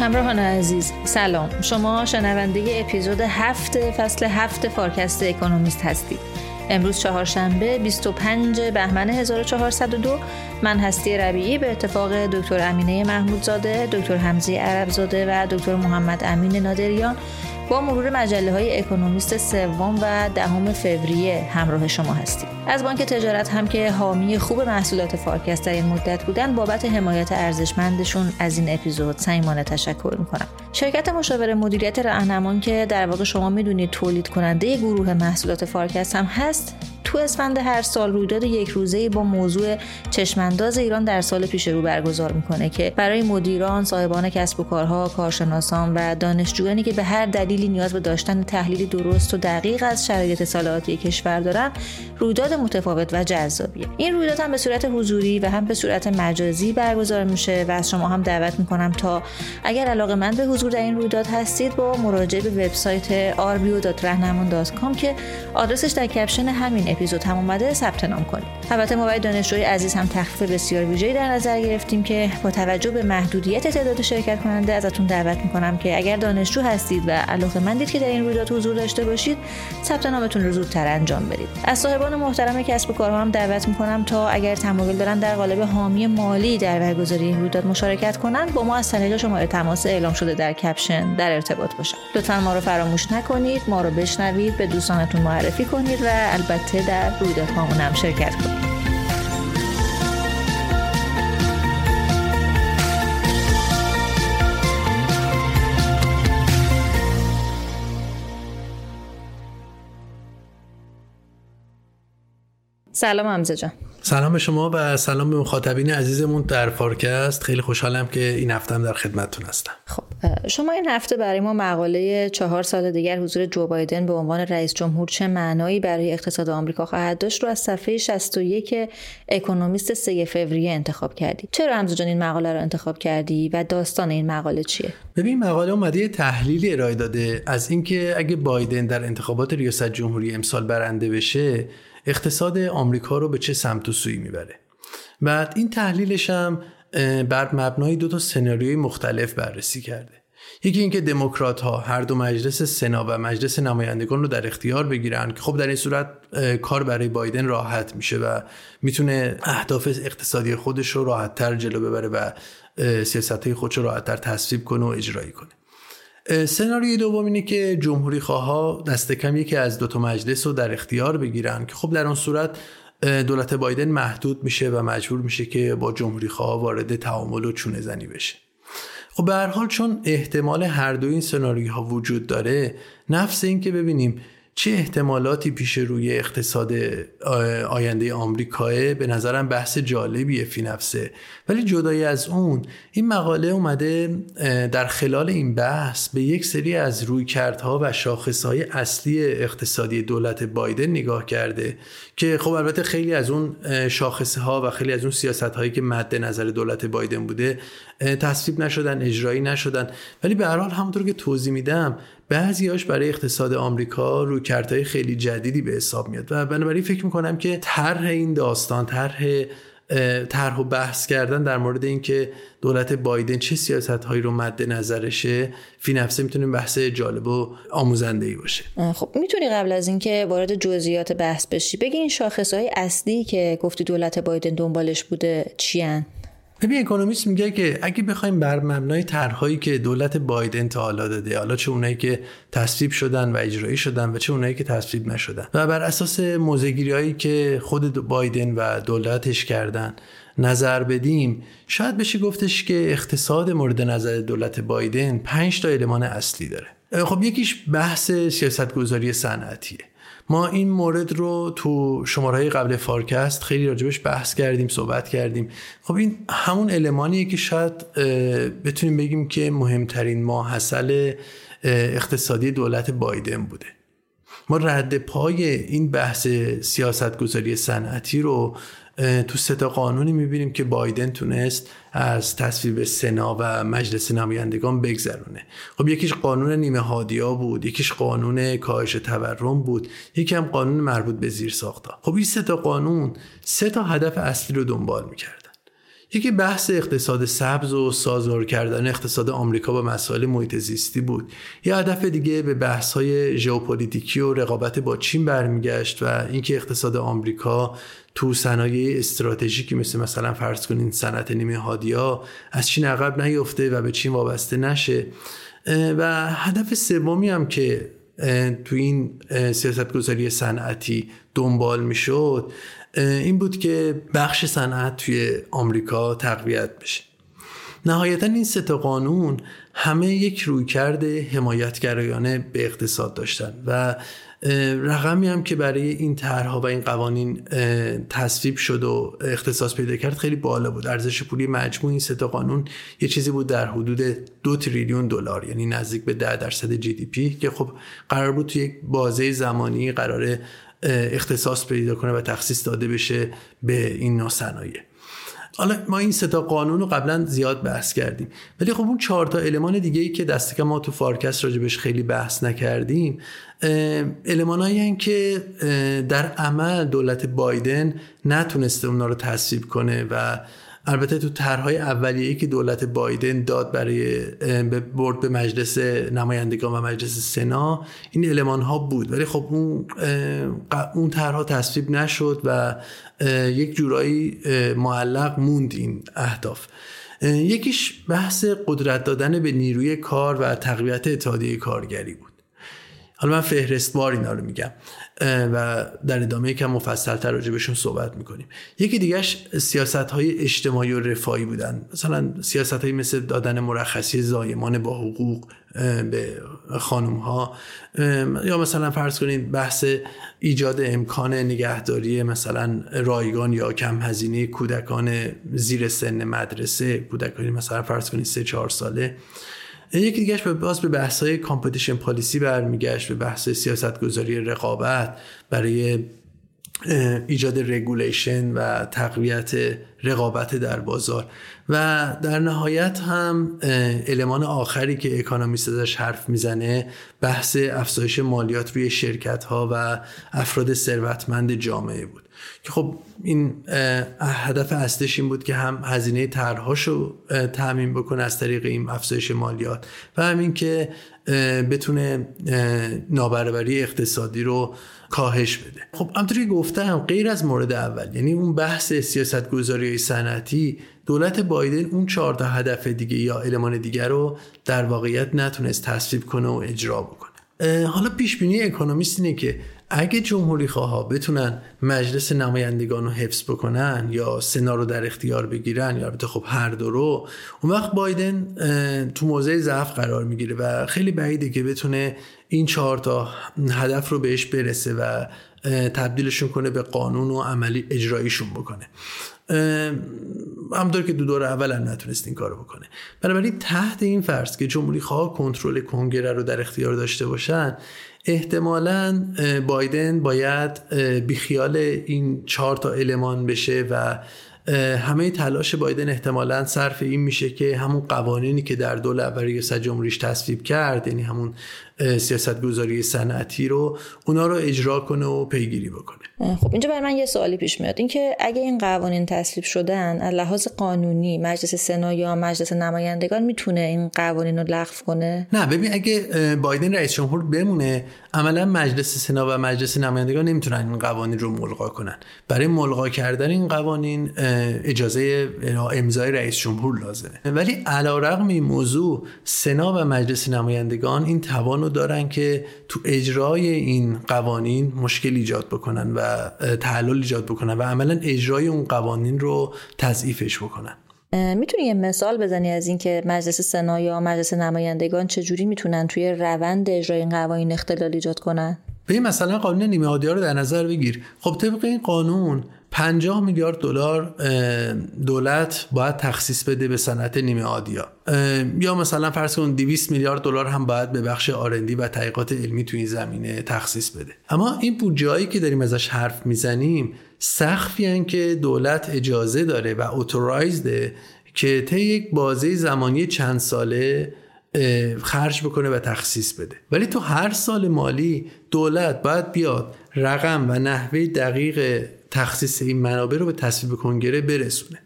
همراهان عزیز سلام. شما شنونده اپیزود هفت فصل هفت فارکست اکونومیست هستید. امروز چهارشنبه 25 بهمن 1402 من هستی ربیعی به اتفاق دکتر امینه محمودزاده، دکتر حمزه عربزاده و دکتر محمد امین نادریان. با مرور مجله های اکونومیست سوم و دهم فوریه همراه شما هستیم. از بانک تجارت هم که حامی خوب محصولات فارکست در این مدت بودن بابت حمایت ارزشمندشون از این اپیزود صمیمانه تشکر می‌کنم. شرکت مشاور مدیریت راهنمان که در واقع شما می‌دونید تولید کننده گروه محصولات فارکست هم هست تو اسفند هر سال رویداد یک روزه با موضوع چشمانداز ایران در سال پیش رو برگزار می‌کنه که برای مدیران، صاحبان کسب و کارها، کارشناسان و دانشجویانی که به هر دلیلی نیاز به داشتن تحلیلی درست و دقیق از شرایط سالاتی کشور دارن رویداد متفاوت و جذابیه. این رویداد هم به صورت حضوری و هم به صورت مجازی برگزار میشه و از شما هم دعوت می‌کنم تا اگر علاقه من به حضور در این رویداد هستید با مراجعه به وبسایت rbio.rahnaman.com که آدرسش در کپشن همین اپیزود هم اومده ثبت نام کنید. البته ما برای دانشجوی عزیز هم تخفیف بسیار ویژه‌ای در نظر گرفتیم که با توجه به محدودیت تعداد شرکت کننده ازتون دعوت می‌کنم که اگر دانشجو هستید و علاقه مندید که در این رویداد حضور داشته باشید ثبت نامتون رو زودتر انجام بدید. از صاحبان محترم کسب و کارها هم دعوت می‌کنم تا اگر تمایل دارن در قالب حامی مالی در برگزاری این رویداد مشارکت کنند با ما از طریق شماره تماس اعلام شده در کپشن در ارتباط باشن. لطفا ما رو فراموش نکنید ما رو بشنوید به دوستانتون معرفی کنید و البته در رویدادهامون هم شرکت کنید سلام حمزه جان. سلام به شما و سلام به مخاطبین عزیزمون در فارکست. خیلی خوشحالم که این هفته هم در خدمتتون هستم. خب شما این هفته برای ما مقاله چهار سال دیگر حضور جو بایدن به عنوان رئیس جمهور چه معنایی برای اقتصاد آمریکا خواهد داشت رو از صفحه 61 اکونومیست 3 فوریه انتخاب کردی چرا حمزه جان این مقاله رو انتخاب کردی و داستان این مقاله چیه؟ ببین مقاله اومده تحلیلی ارائه داده از اینکه اگه بایدن در انتخابات ریاست جمهوری امسال برنده بشه اقتصاد آمریکا رو به چه سمت و سوی می‌بره. بعد این تحلیلش هم بر مبنای دو تا سناریوی مختلف بررسی کرده. یکی اینکه دموکرات ها هر دو مجلس سنا و مجلس نمایندگان رو در اختیار بگیرن که خب در این صورت کار برای بایدن راحت میشه و می‌تونه اهداف اقتصادی خودش رو راحت تر جلو ببره و سیاست های خودش رو راحت تصویب کنه و اجرایی کنه. سناریوی دوم اینه که جمهوری خواه دست کم یکی از دو تا مجلس رو در اختیار بگیرن که خب در اون صورت دولت بایدن محدود میشه و مجبور میشه که با جمهوری خواه وارد تعامل و چونه زنی بشه. خب به هر حال چون احتمال هر دو این سناریوها وجود داره نفس این که ببینیم چه احتمالاتی پیش روی اقتصاد آینده آمریکاه به نظرم بحث جالبیه فی نفسه. ولی جدای از اون این مقاله اومده در خلال این بحث به یک سری از رویکردها و شاخصهای اصلی اقتصادی دولت بایدن نگاه کرده که خب البته خیلی از اون شاخصه و خیلی از اون سیاست هایی که مد نظر دولت بایدن بوده تصویب نشدن اجرایی نشدن. ولی به هر حال همونطور که توضیح میدم بعضیاش برای اقتصاد آمریکا رویکردهای خیلی جدیدی به حساب میاد و بنابراین فکر می‌کنم که طرح این داستان طرح طرح و بحث کردن در مورد اینکه دولت بایدن چه سیاست هایی رو مد نظرشه فی نفسه می‌تونیم بحث جالب و آموزنده ای باشه خب می‌تونی قبل از اینکه وارد جزئیات بحث بشی بگی این شاخص های اصلی که گفتی دولت بایدن دنبالش بوده چیان؟ ببین اکونومیست میگه که اگه بخوایم بر مبنای طرحهایی که دولت بایدن تا حالا داده حالا چه اونایی که تصویب شدن و اجرایی شدن و چه اونایی که تصویب نشدن و بر اساس موزگیری هایی که خود بایدن و دولتش کردن نظر بدیم شاید بشه گفتش که اقتصاد مورد نظر دولت بایدن پنج تا المان اصلی داره. خب یکیش بحث سیاستگذاری صنعتیه. ما این مورد رو تو شماره قبل فارکست خیلی راجبش بحث کردیم صحبت کردیم. خب این همون المانیه که شاید بتونیم بگیم که مهمترین ماحصل اقتصادی دولت بایدن بوده. ما رد پای این بحث سیاست گذاری صنعتی رو تو سه تا قانونی می‌بینیم که بایدن تونست از تصویب سنا و مجلس نمایندگان بگذرونه. خب یکیش قانون نیمه هادیا بود یکیش قانون کاهش تورم بود یکی هم قانون مربوط به زیر ساختا خب این سه تا قانون سه تا هدف اصلی رو دنبال می‌کردن یکی بحث اقتصاد سبز و سازگار کردن اقتصاد آمریکا با مسائل محیط زیستی بود. یه هدف دیگه به بحث های ژئوپلیتیکی و رقابت با چین برمیگشت و اینکه اقتصاد آمریکا تو صنایع استراتژیکی مثل مثلا فرض کنین صنعت نیمه هادیا از چین عقب نیفته و به چین وابسته نشه. و هدف سومی هم که تو این سیاست گذاری صنعتی دنبال می‌شد این بود که بخش صنعت توی آمریکا تقویت بشه. نهایتا این سه قانون همه یک رویکرد حمایتگرایانه به اقتصاد داشتن و رقمی هم که برای این طرحها و این قوانین تصویب شد و اختصاص پیدا کرد خیلی بالا بود. ارزش پولی مجموع این سه قانون یه چیزی بود در حدود دو تریلیون دلار یعنی نزدیک به ده درصد GDP که خب قرار بود توی یک بازه زمانی قرار اختصاص پیدا کنه و تخصیص داده بشه به این نوع صنایع حالا ما این ستا قانون رو قبلا زیاد بحث کردیم. ولی خب اون چهار تا element دیگه ای که دسته ما تو فارکست راجبش خیلی بحث نکردیم المانایی که در عمل دولت بایدن نتونسته اونا رو تصویب کنه و البته تو طرحهای اولیه‌ای که دولت بایدن داد برای برد به مجلس نمایندگان و مجلس سنا این المان ها بود. ولی خب اون اون طرحها تصویب نشد و یک جورایی معلق موند این اهداف. یکیش بحث قدرت دادن به نیروی کار و تقویت اتحادیه کارگری بود. حالا من فهرستوار اینا رو میگم. و در ادامه یکم مفصل تر راجع بهشون صحبت می‌کنیم. یکی دیگهش سیاست های اجتماعی و رفاهی بودن. مثلا سیاست های مثل دادن مرخصی زایمان با حقوق به خانم ها یا مثلا فرض کنید بحث ایجاد امکان نگهداری مثلا رایگان یا کم هزینه کودکان زیر سن مدرسه کودکانی مثلا فرض کنید سه چهار ساله. یکی دیگهش باز به بحث های competition policy برمیگشت به بحث سیاست گذاری رقابت برای ایجاد regulation و تقویت رقابت در بازار. و در نهایت هم element آخری که اکانومیست ازش حرف می‌زنه بحث افزایش مالیات روی شرکت ها و افراد ثروتمند جامعه بود. که خب این هدف اصلش این بود که هم هزینه طرحهاشو تعمین بکنه از طریق این افزایش مالیات و همین که بتونه نابرابری اقتصادی رو کاهش بده. خب همطوری گفتم غیر از مورد اول یعنی اون بحث سیاست گذاری صنعتی دولت بایدن اون چهار تا هدف دیگه یا المان دیگر رو در واقعیت نتونست تصویب کنه و اجرا بکنه. حالا پیش بینی اکونومیست اینه که اگه جمهوری خواه بتونن مجلس نمایندگان رو حفظ بکنن یا سنا رو در اختیار بگیرن یا البته خب هر دو رو اون وقت بایدن تو موضع ضعف قرار می‌گیره و خیلی بعیده که بتونه این چهار تا هدف رو بهش برسه و تبدیلشون کنه به قانون و عملی اجراییشون بکنه. همطور که دو دور اول هم نتونست این کارو بکنه. بنابراین تحت این فرض که جمهوری خواه کنترل کنگره رو در اختیار داشته باشن احتمالا بایدن باید بیخیال این چهار تا المان بشه و همه تلاش بایدن احتمالا صرف این میشه که همون قوانینی که در دول اول ریاست جمهوریش تصویب کرد یعنی همون سیاست گذاری صنعتی رو اونا رو اجرا کنه و پیگیری بکنه. خب اینجا برای من یه سوالی پیش میاد. اینکه اگه این قوانین تصویب شدن از لحاظ قانونی مجلس سنا یا مجلس نمایندگان می‌تونه این قوانین رو لغو کنه؟ نه ببین اگه بایدن رئیس جمهور بمونه عملا مجلس سنا و مجلس نمایندگان نمی‌تونن این قوانین رو ملغا کنن. برای ملغا کردن این قوانین اجازه امضای رئیس جمهور لازمه. ولی علیرغم این موضوع سنا و مجلس نمایندگان این توان دارن که تو اجرای این قوانین مشکل ایجاد بکنن و تعلل ایجاد بکنن و عملا اجرای اون قوانین رو تضعیفش بکنن. می‌تونی یه مثال بزنی از اینکه مجلس سنا یا مجلس نمایندگان چجوری می‌تونن توی روند اجرای این قوانین اختلال ایجاد کنن؟ به مثلا قانون نیمه رو در نظر بگیر. خب طبق این قانون 50 میلیارد دلار دولت باید تخصیص بده به صنعت نیمه آدیا یا مثلا فرض کن 200 میلیارد دلار هم باید به بخش آرندی و تحقیقات علمی تو این زمینه تخصیص بده. اما این بودجه که داریم ازش حرف می‌زنیم سخفی که دولت اجازه داره و اوتورایزده که طی یک بازه زمانی چند ساله خرج بکنه و تخصیص بده. ولی تو هر سال مالی دولت باید بیاد رقم و نحوه دقیق تخصیص این منابع رو به تصویب کنگره برسونه.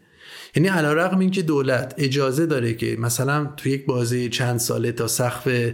یعنی علیرغم اینکه دولت اجازه داره که مثلا تو یک بازه چند ساله تا سقف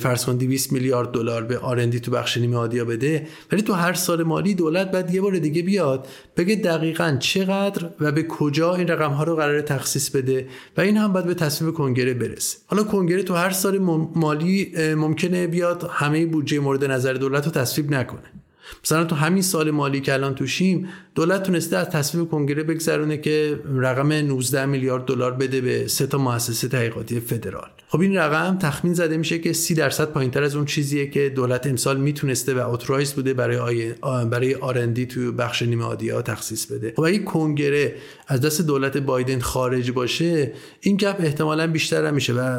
فرض کن 200 میلیارد دلار به آرندی تو بخش نیمه آدیا بده ولی تو هر سال مالی دولت بعد یه بار دیگه بیاد بگه دقیقا چقدر و به کجا این رقم ها رو قرار تخصیص بده و این هم باید به تصویب کنگره برسه. حالا کنگره تو هر سال مالی ممکنه بیاد همه بودجه مورد نظر دولت رو تصویب نکنه. مثلا تو همین سال مالی که الان توشیم دولت تونسته از تصویب کنگره بگذرونه که رقم 19 میلیارد دلار بده به سه تا مؤسسه تحقیقاتی فدرال. خب این رقم تخمین زده میشه که 30 درصد پایینتر از اون چیزیه که دولت امسال می‌تونسته و اترایز بوده برای آی... برای آرندی تو بخش نیمه عادی ها تخصیص بده. خب اگه کنگره از دست دولت بایدن خارج باشه این گپ احتمالا بیشتر میشه و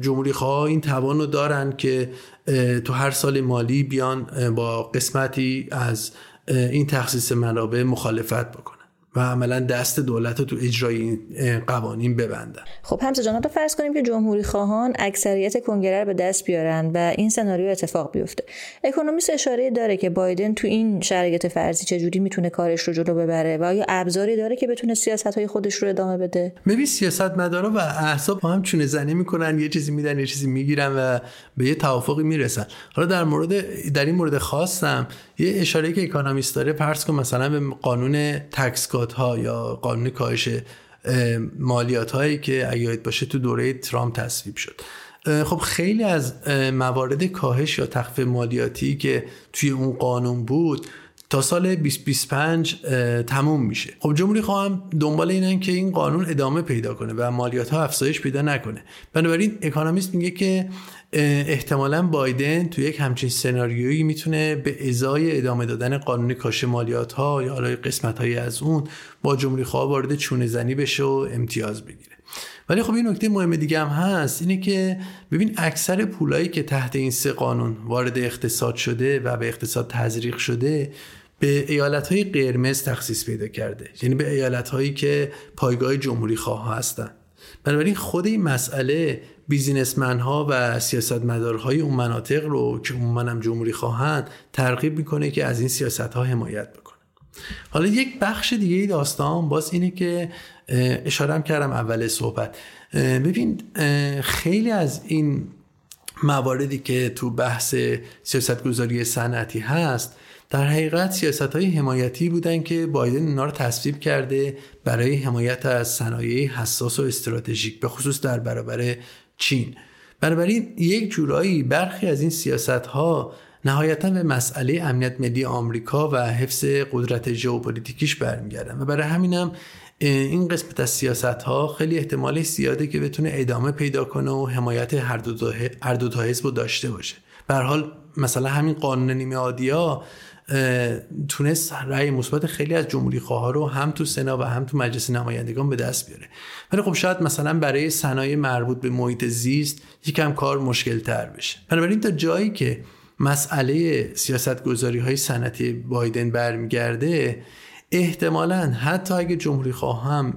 جمهوری خواه این توان رو دارن که تو هر سال مالی بیان با قسمتی از این تخصیص منابع مخالفت بکنن. و عملا دست دولت رو تو اجرای این قوانین ببندن. خب همسه جان فرض کنیم که جمهوری خواهان اکثریت کنگره رو به دست بیارن و این سناریو اتفاق بیفته. اکونومیست اشاره داره که بایدن تو این شرایط فرضی چجوری می‌تونه کارش رو جلو ببره و آیا ابزاری داره که بتونه سیاست های خودش رو ادامه بده؟ ببین سیاست مدارا و احزاب هم چونه زنی می‌کنن یه چیزی میدن یه چیزی می‌گیرن و به یه توافقی می‌رسن. حالا در مورد در این مورد خاصم یه اشاره که اکونومیست داره فرض کن مثلا به قانون تکس ها یا قانون کاهش مالیات هایی که اگه باشه تو دوره ترامپ تصویب شد. خب خیلی از موارد کاهش یا تخفیف مالیاتی که توی اون قانون بود تا سال 2025 تموم میشه. خب جمهوری خواهم دنبال اینن که این قانون ادامه پیدا کنه و مالیات ها افزایش پیدا نکنه. بنابراین اکانومیست میگه که احتمالا بایدن تو یک همچین سناریویی می‌تونه به ازای ادامه دادن قانون کاش مالیات ها یا حالا قسمت های از اون با جمهوری خواه وارد چونه زنی بشه و امتیاز بگیره. ولی خب این نکته مهم دیگه هم هست اینه که ببین اکثر پولایی که تحت این سه قانون وارد اقتصاد شده و به اقتصاد تزریق شده به ایالت های قرمز تخصیص پیدا کرده. یعنی به ایالت هایی که پایگاه جمهوری خواه هستن. بنابراین خود این مسئله بیزینسمن ها و سیاستمدارهای اون مناطق رو که عموما جمهوری خواهند ترغیب می‌کنه که از این سیاست ها حمایت بکنه. حالا یک بخش دیگه داستان باز اینه که اشارم کردم اول صحبت. ببین خیلی از این مواردی که تو بحث سیاستگذاری صنعتی هست در حقیقت سیاست های حمایتی بودن که بایدن اینا رو تصویب کرده برای حمایت از صنایع حساس و استراتژیک به خصوص در برابر چین. بنابراین یک جورایی برخی از این سیاست ها نهایتا به مسئله امنیت ملی آمریکا و حفظ قدرت ژئوپلیتیکیش برمیگردن و برای همینم این قسمت از سیاست ها خیلی احتمال زیاده که بتونه ادامه پیدا کنه و حمایت هر دو, تا حزب داشته باشه. به حال مثلا همین قانون نیمه آدیا تونست رأی مثبت خیلی از جمهوری خواه رو هم تو سنا و هم تو مجلس نمایندگان به دست بیاره. ولی خب شاید مثلا برای صنایع مربوط به محیط زیست یکم کار مشکل تر بشه. بنابراین تا جایی که مسئله سیاست گذاری های صنعتی بایدن برمیگرده احتمالا حتی اگه جمهوری خواه هم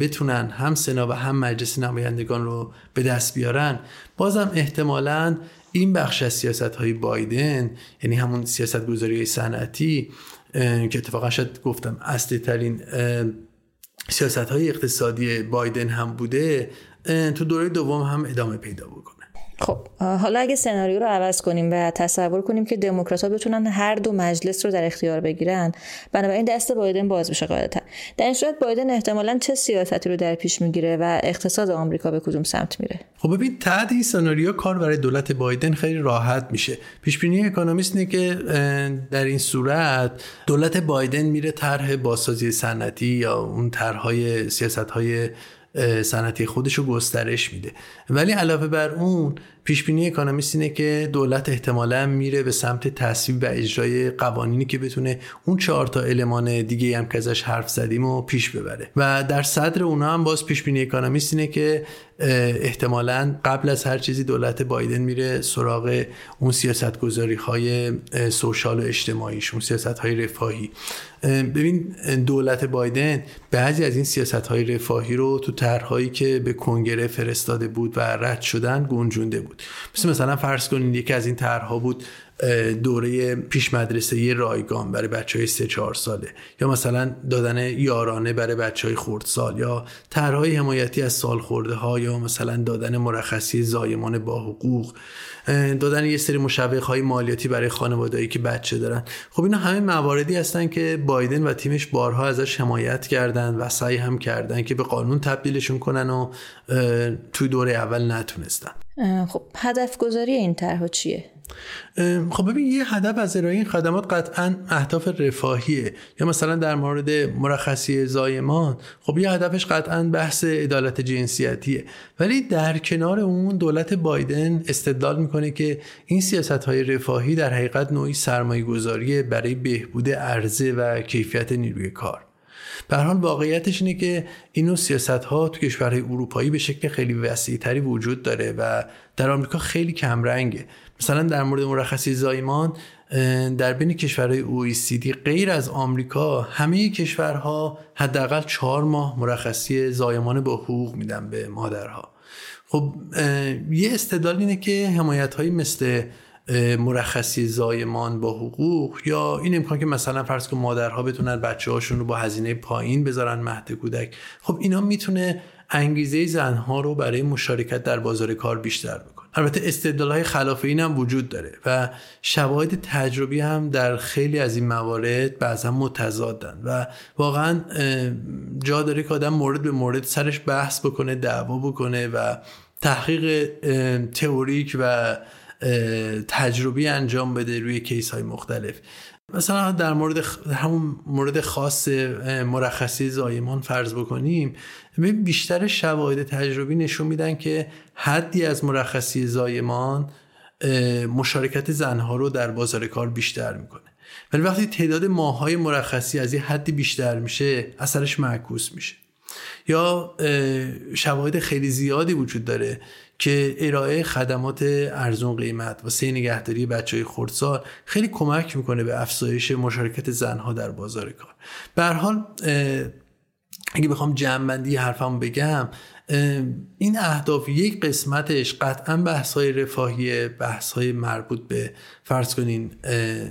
بتونن هم سنا و هم مجلس نمایندگان رو به دست بیارن بازم احتمالا این بخش از سیاست های بایدن یعنی همون سیاست گذاری صنعتی که اتفاقا شاید گفتم اصلی ترین سیاست های اقتصادی بایدن هم بوده تو دوره دوم هم ادامه پیدا بکنه خب حالا اگه سناریو رو عوض کنیم و تصور کنیم که دموکرات ها بتونن هر دو مجلس رو در اختیار بگیرن بنابراین دست بایدن باز بشه قاعدتا. در این صورت بایدن احتمالا چه سیاستی رو در پیش می‌گیره و اقتصاد آمریکا به کدوم سمت میره؟ خب ببین تحت این سناریو کار برای دولت بایدن خیلی راحت میشه. پیش بینی اکونومیست اینه که در این صورت دولت بایدن میره طرح بازسازی صنعتی یا اون طرحهای سیاستهای صنعتی خودش رو گسترش میده. ولی علاوه بر اون پیش بینی اکونومیست اینه که دولت احتمالا میره به سمت تصویب و اجرای قوانینی که بتونه اون چهار تا المان دیگه هم که ازش حرف زدیم و پیش ببره. و در صدر اونا هم باز پیش بینی اکونومیست اینه که احتمالا قبل از هر چیزی دولت بایدن میره سراغ اون سیاست گذاری های سوشال و اجتماعیش اون سیاست های رفاهی ببین دولت بایدن بعضی از این سیاست های رفاهی رو تو طرحهایی که به کنگره فرستاده بود و رد شدن گنجونده بود. مثل مثلا فرض کنید یکی از این طرحها بود دوره پیش مدرسه رایگان برای بچه های سه چهار ساله. یا مثلا دادن یارانه برای بچه های خردسال یا طرحهای حمایتی از سال خورده ها یا مثلا دادن مرخصی زایمان با حقوق دادن یه سری مشوق های مالیاتی برای خانوادهایی که بچه دارن. خب اینا همه مواردی هستن که بایدن و تیمش بارها ازش حمایت کردن و سعی هم کردن که به قانون تبدیلشون کنن و توی دوره اول نتونستن. خب هدف گذاری این طرح چیه؟ خب ببین یه هدف از ارائه این خدمات قطعا اهداف رفاهیه. یا مثلا در مورد مرخصی زایمان خب یه هدفش قطعا بحث عدالت جنسیتیه. ولی در کنار اون دولت بایدن استدلال می‌کنه که این سیاست های رفاهی در حقیقت نوعی سرمایه گذاری برای بهبود عرضه و کیفیت نیروی کار. به حال واقعیتش اینه که اینو سیاست ها تو کشورهای اروپایی به شکل خیلی وسیع تری وجود داره و در آمریکا خیلی کمرنگه. مثلا در مورد مرخصی زایمان در بین کشورهای OECD غیر از آمریکا همه کشورها حداقل چهار ماه مرخصی زایمان با حقوق میدن به مادرها. خب یه استدلال اینه که حمایت هایی مثل مرخصی زایمان با حقوق یا این امکان که مثلا فرض کن مادرها بتونن بچه هاشون رو با هزینه پایین بذارن مهد کودک. خب اینا می‌تونه انگیزه زنها رو برای مشارکت در بازار کار بیشتر بکنه. البته استدلال های خلاف این هم وجود داره و شواهد تجربی هم در خیلی از این موارد بعضا متضادن و واقعا جا داره که آدم مورد به مورد سرش بحث بکنه دعوا بکنه و تحقیق تئوریک و تجربی انجام بده روی کیس های مختلف. مثلا در مورد همون مورد خاص مرخصی زایمان فرض بکنیم بیشتر شواهد تجربی نشون میدن که حدی از مرخصی زایمان مشارکت زنها رو در بازار کار بیشتر می‌کنه. ولی وقتی تعداد ماهای مرخصی از یه حدی بیشتر میشه اثرش معکوس میشه. یا شواهد خیلی زیادی وجود داره که ارائه خدمات ارزون قیمت و سه نگهداری بچه های خردسال خیلی کمک می‌کنه به افزایش مشارکت زنها در بازار کار. به حال اگه بخوام جمعبندی حرفم بگم این اهداف یک قسمتش قطعا بحث های رفاهی بحث های مربوط به فرض کنین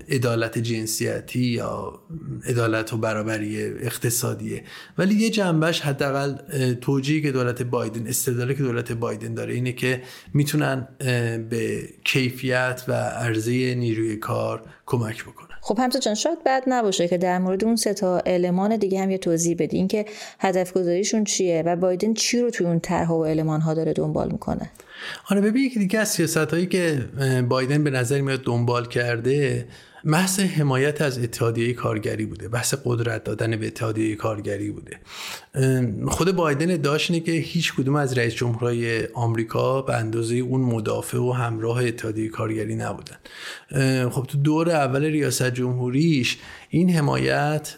عدالت جنسیتی یا عدالت و برابری اقتصادیه ولی یه جنبش حداقل توجیهی که دولت بایدن استدلالی که دولت بایدن داره اینه که می‌تونن به کیفیت و عرضه نیروی کار کمک بکنن. خب جان شاید بد نباشه که در مورد اون سه تا المان دیگه هم یه توضیح بدی اینکه هدف گذاریشون چیه و بایدن چی رو توی اون طرح و المان ها داره دنبال می‌کنه. آره ببین یکی دیگه از سیاست هایی که بایدن به نظر میاد دنبال کرده بحث حمایت از اتحادیه کارگری بوده. بحث قدرت دادن به اتحادیه کارگری بوده. خود بایدن اینه که هیچ کدوم از رئیس جمهورهای آمریکا به اندازه اون مدافع و همراه اتحادیه کارگری نبودن. خب تو دور اول ریاست جمهوریش این حمایت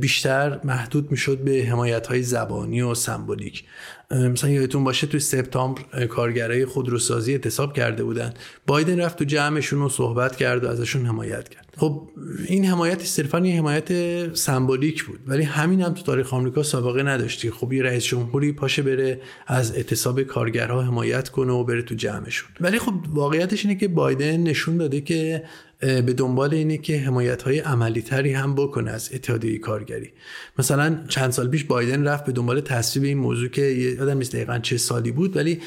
بیشتر محدود می‌شد به حمایت های زبانی و سمبولیک. مثلا یادتون باشه توی سپتامبر کارگرای خودروسازی اعتصاب کرده بودن. بایدن رفت تو جمعشون رو صحبت کرد و ازشون حمایت کرد. خب این حمایت صرفا یه حمایت سمبولیک بود ولی همین هم تو تاریخ آمریکا سابقه نداشتی. خب یه رئیس جمهوری پاشه بره از اعتصاب کارگرها حمایت کنه و بره تو جمعشون. ولی خب واقعیتش اینه که بایدن نشون داده که به دنبال اینه که حمایت های عملی تری هم بکنه از اتحادیه کارگری. مثلا چند سال پیش بایدن رفت به دنبال تصویب این موضوع که یادم نیست دقیقا چه سالی بود ولی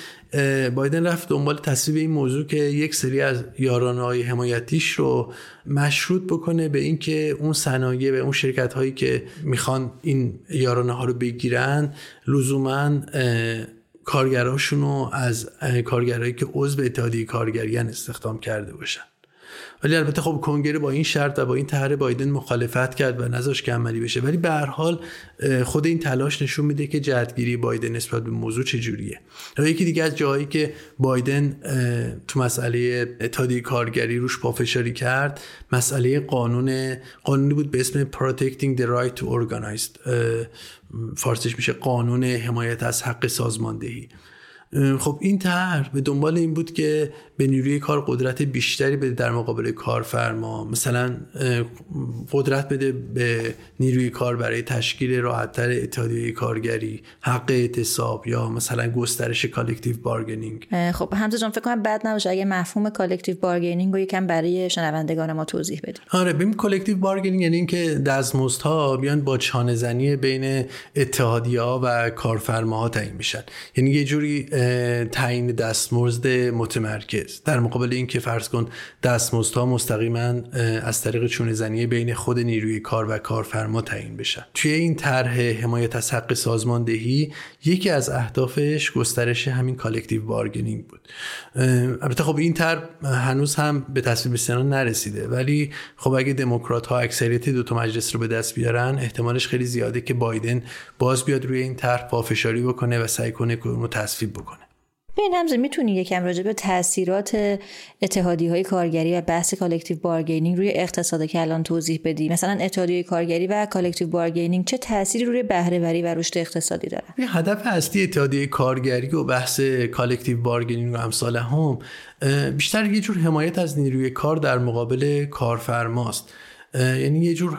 بایدن رفت دنبال تصویب این موضوع که یک سری از یارانه های حمایتیش رو مشروط بکنه به اینکه اون صنایع به اون شرکت هایی که می‌خوان این یارانه ها رو بگیرن لزوما کارگراشون رو از کارگرایی که عضو اتحادیه کارگریان استخدام کرده باشن. ولی البته خب کنگره با این شرط و با این طرح بایدن مخالفت کرد و نذاش که عملی بشه. ولی به هر حال خود این تلاش نشون میده که جدگیری بایدن نسبت به موضوع چجوریه. و یکی دیگه از جایی که بایدن تو مسئله اتحادیه کارگری روش پافشاری کرد مسئله قانون قانونی بود به اسم Protecting the Right to Organize فارسیش میشه قانون حمایت از حق سازماندهی. خب این طرح به دنبال این بود که به نیروی کار قدرت بیشتری بده در مقابل کارفرما. مثلا قدرت بده به نیروی کار برای تشکیل راحتتر اتحادیه کارگری حق اعتصاب یا مثلا گسترش collective bargaining خب همزه جان فکر کنم بد نباشه اگه مفهوم collective bargaining رو یکم برای شنوندگان ما توضیح بدیم آره ببین collective bargaining یعنی اینکه دستمزدها بیان با چانه زنی بین اتحادیه ها و کارفرماها تعیین میشن. یعنی یه جوری تعیین دستمزد متمرکز. در مقابل اینکه فرض کن دستمزدها مستقیما از طریق چونه زنی بین خود نیروی کار و کارفرما تعیین بشن. توی این طرح حمایت از حق سازماندهی یکی از اهدافش گسترش همین collective bargaining بود. البته خب این طرح هنوز هم به تصویب سنا نرسیده ولی خب اگه دموکرات ها اکثریت دو تا مجلس رو به دست بیارن احتمالش خیلی زیاده که بایدن باز بیاد روی این طرح پافشاری بکنه و سعی کنه که اون تصویب بکنه. این همزه می‌تونی یکم راجع به تاثیرات اتحادی های کارگری و بحث collective bargaining روی اقتصاد کلان توضیح بدی. مثلا اتحادیه کارگری و collective bargaining چه تأثیری روی بهرهوری و رشد اقتصادی داره هدف اصلی اتحادیه کارگری و بحث collective bargaining و امثالهم بیشتر یه جور حمایت از نیروی کار در مقابل کارفرماست. یعنی یه جور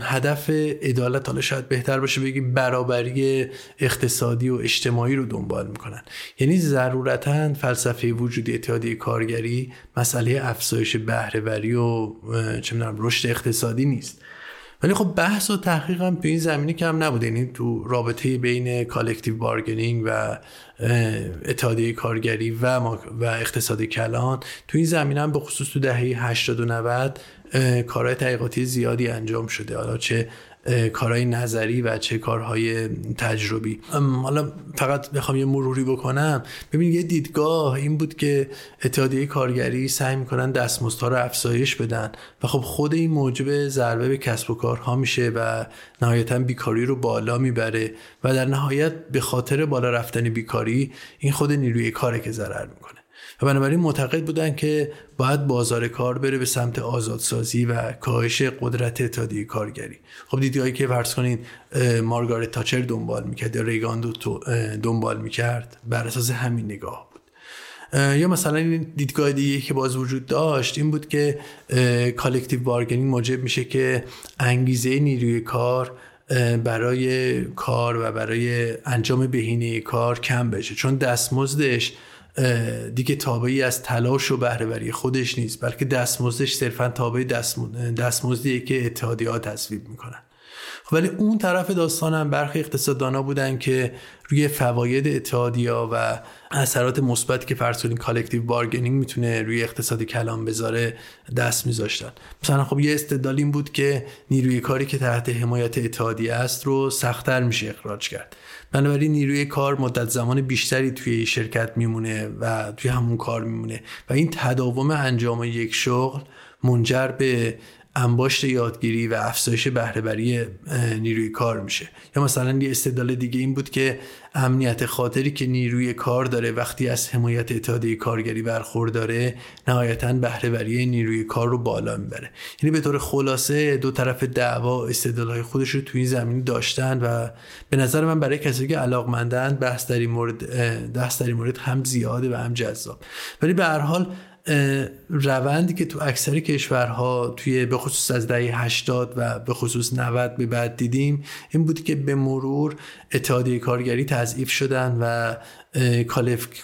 هدف عدالت حالا شاید بهتر باشه بگی برابری اقتصادی و اجتماعی رو دنبال می‌کنن. یعنی ضرورتا فلسفه وجودی اتحادیه کارگری مسئله افزایش بهرهوری و چه رشد اقتصادی نیست. ولی خب بحث و تحقیق هم تو این زمینه کم نبوده یعنی تو رابطه بین collective bargaining و اتحادیه کارگری و, و اقتصاد کلان تو این زمینه هم به خصوص تو دهه 80 و 90 کارهای تحقیقاتی زیادی انجام شده. حالا چه کارهای نظری و چه کارهای تجربی. حالا فقط بخوام یه مروری بکنم. ببین یه دیدگاه این بود که اتحادیه کارگری سعی می‌کنن دستمزدها رو افزایش بدن و خب خود این موجب ضربه به کسب و کارها میشه و نهایتا بیکاری رو بالا می‌بره و در نهایت به خاطر بالا رفتن بیکاری این خود نیروی کاره که ضرر می‌کنه. و بنابراین معتقد بودن که باید بازار کار بره به سمت آزادسازی و کاهش قدرت اتحادیه کارگری. خب دیدگاهی که فرض کنین مارگارت تاچر دنبال می‌کرد یا ریگان دنبال می‌کرد بر اساس همین نگاه بود. یا مثلا این دیدگاه دیگه که باز وجود داشت این بود که collective bargaining موجب میشه که انگیزه نیروی کار برای کار و برای انجام بهینه کار کم بشه. چون دستمزدش دیگه تابعی از تلاش و بهرهوری خودش نیست بلکه دستمزدش صرفا تابع دستمزدیه که اتحادیه تصویب می‌کنن. خب ولی اون طرف داستان هم برخی اقتصاددانا بودن که روی فواید اتحادیه ها و اثرات مثبتی که کنید collective bargaining می‌تونه روی اقتصاد کلان بذاره دست میذاشتن. مثلا خب یه استدلال بود که نیروی کاری که تحت حمایت اتحادیه است رو سختتر میشه اخراج کرد. بنابراین نیروی کار مدت زمان بیشتری توی شرکت میمونه و توی همون کار میمونه. و این تداوم انجام یک شغل منجر به انباشت یادگیری و افزایش بهرهوری نیروی کار میشه. یا مثلا یه استدلال دیگه این بود که امنیت خاطری که نیروی کار داره وقتی از حمایت اتحادیه کارگری برخورداره نهایتا بهرهوری نیروی کار رو بالا می‌بره. یعنی به طور خلاصه دو طرف دعوا استدلالهای خودش رو توی این زمینی داشتن و به نظر من برای کسی که علاقمندن بحث در این مورد در این مورد هم زیاده و هم جذاب. ولی به هر حال روندی که تو اکثر کشورها توی به خصوص از دهه 80 و به خصوص 90 به بعد دیدیم این بود که به مرور اتحادیه کارگری تضعیف شدن و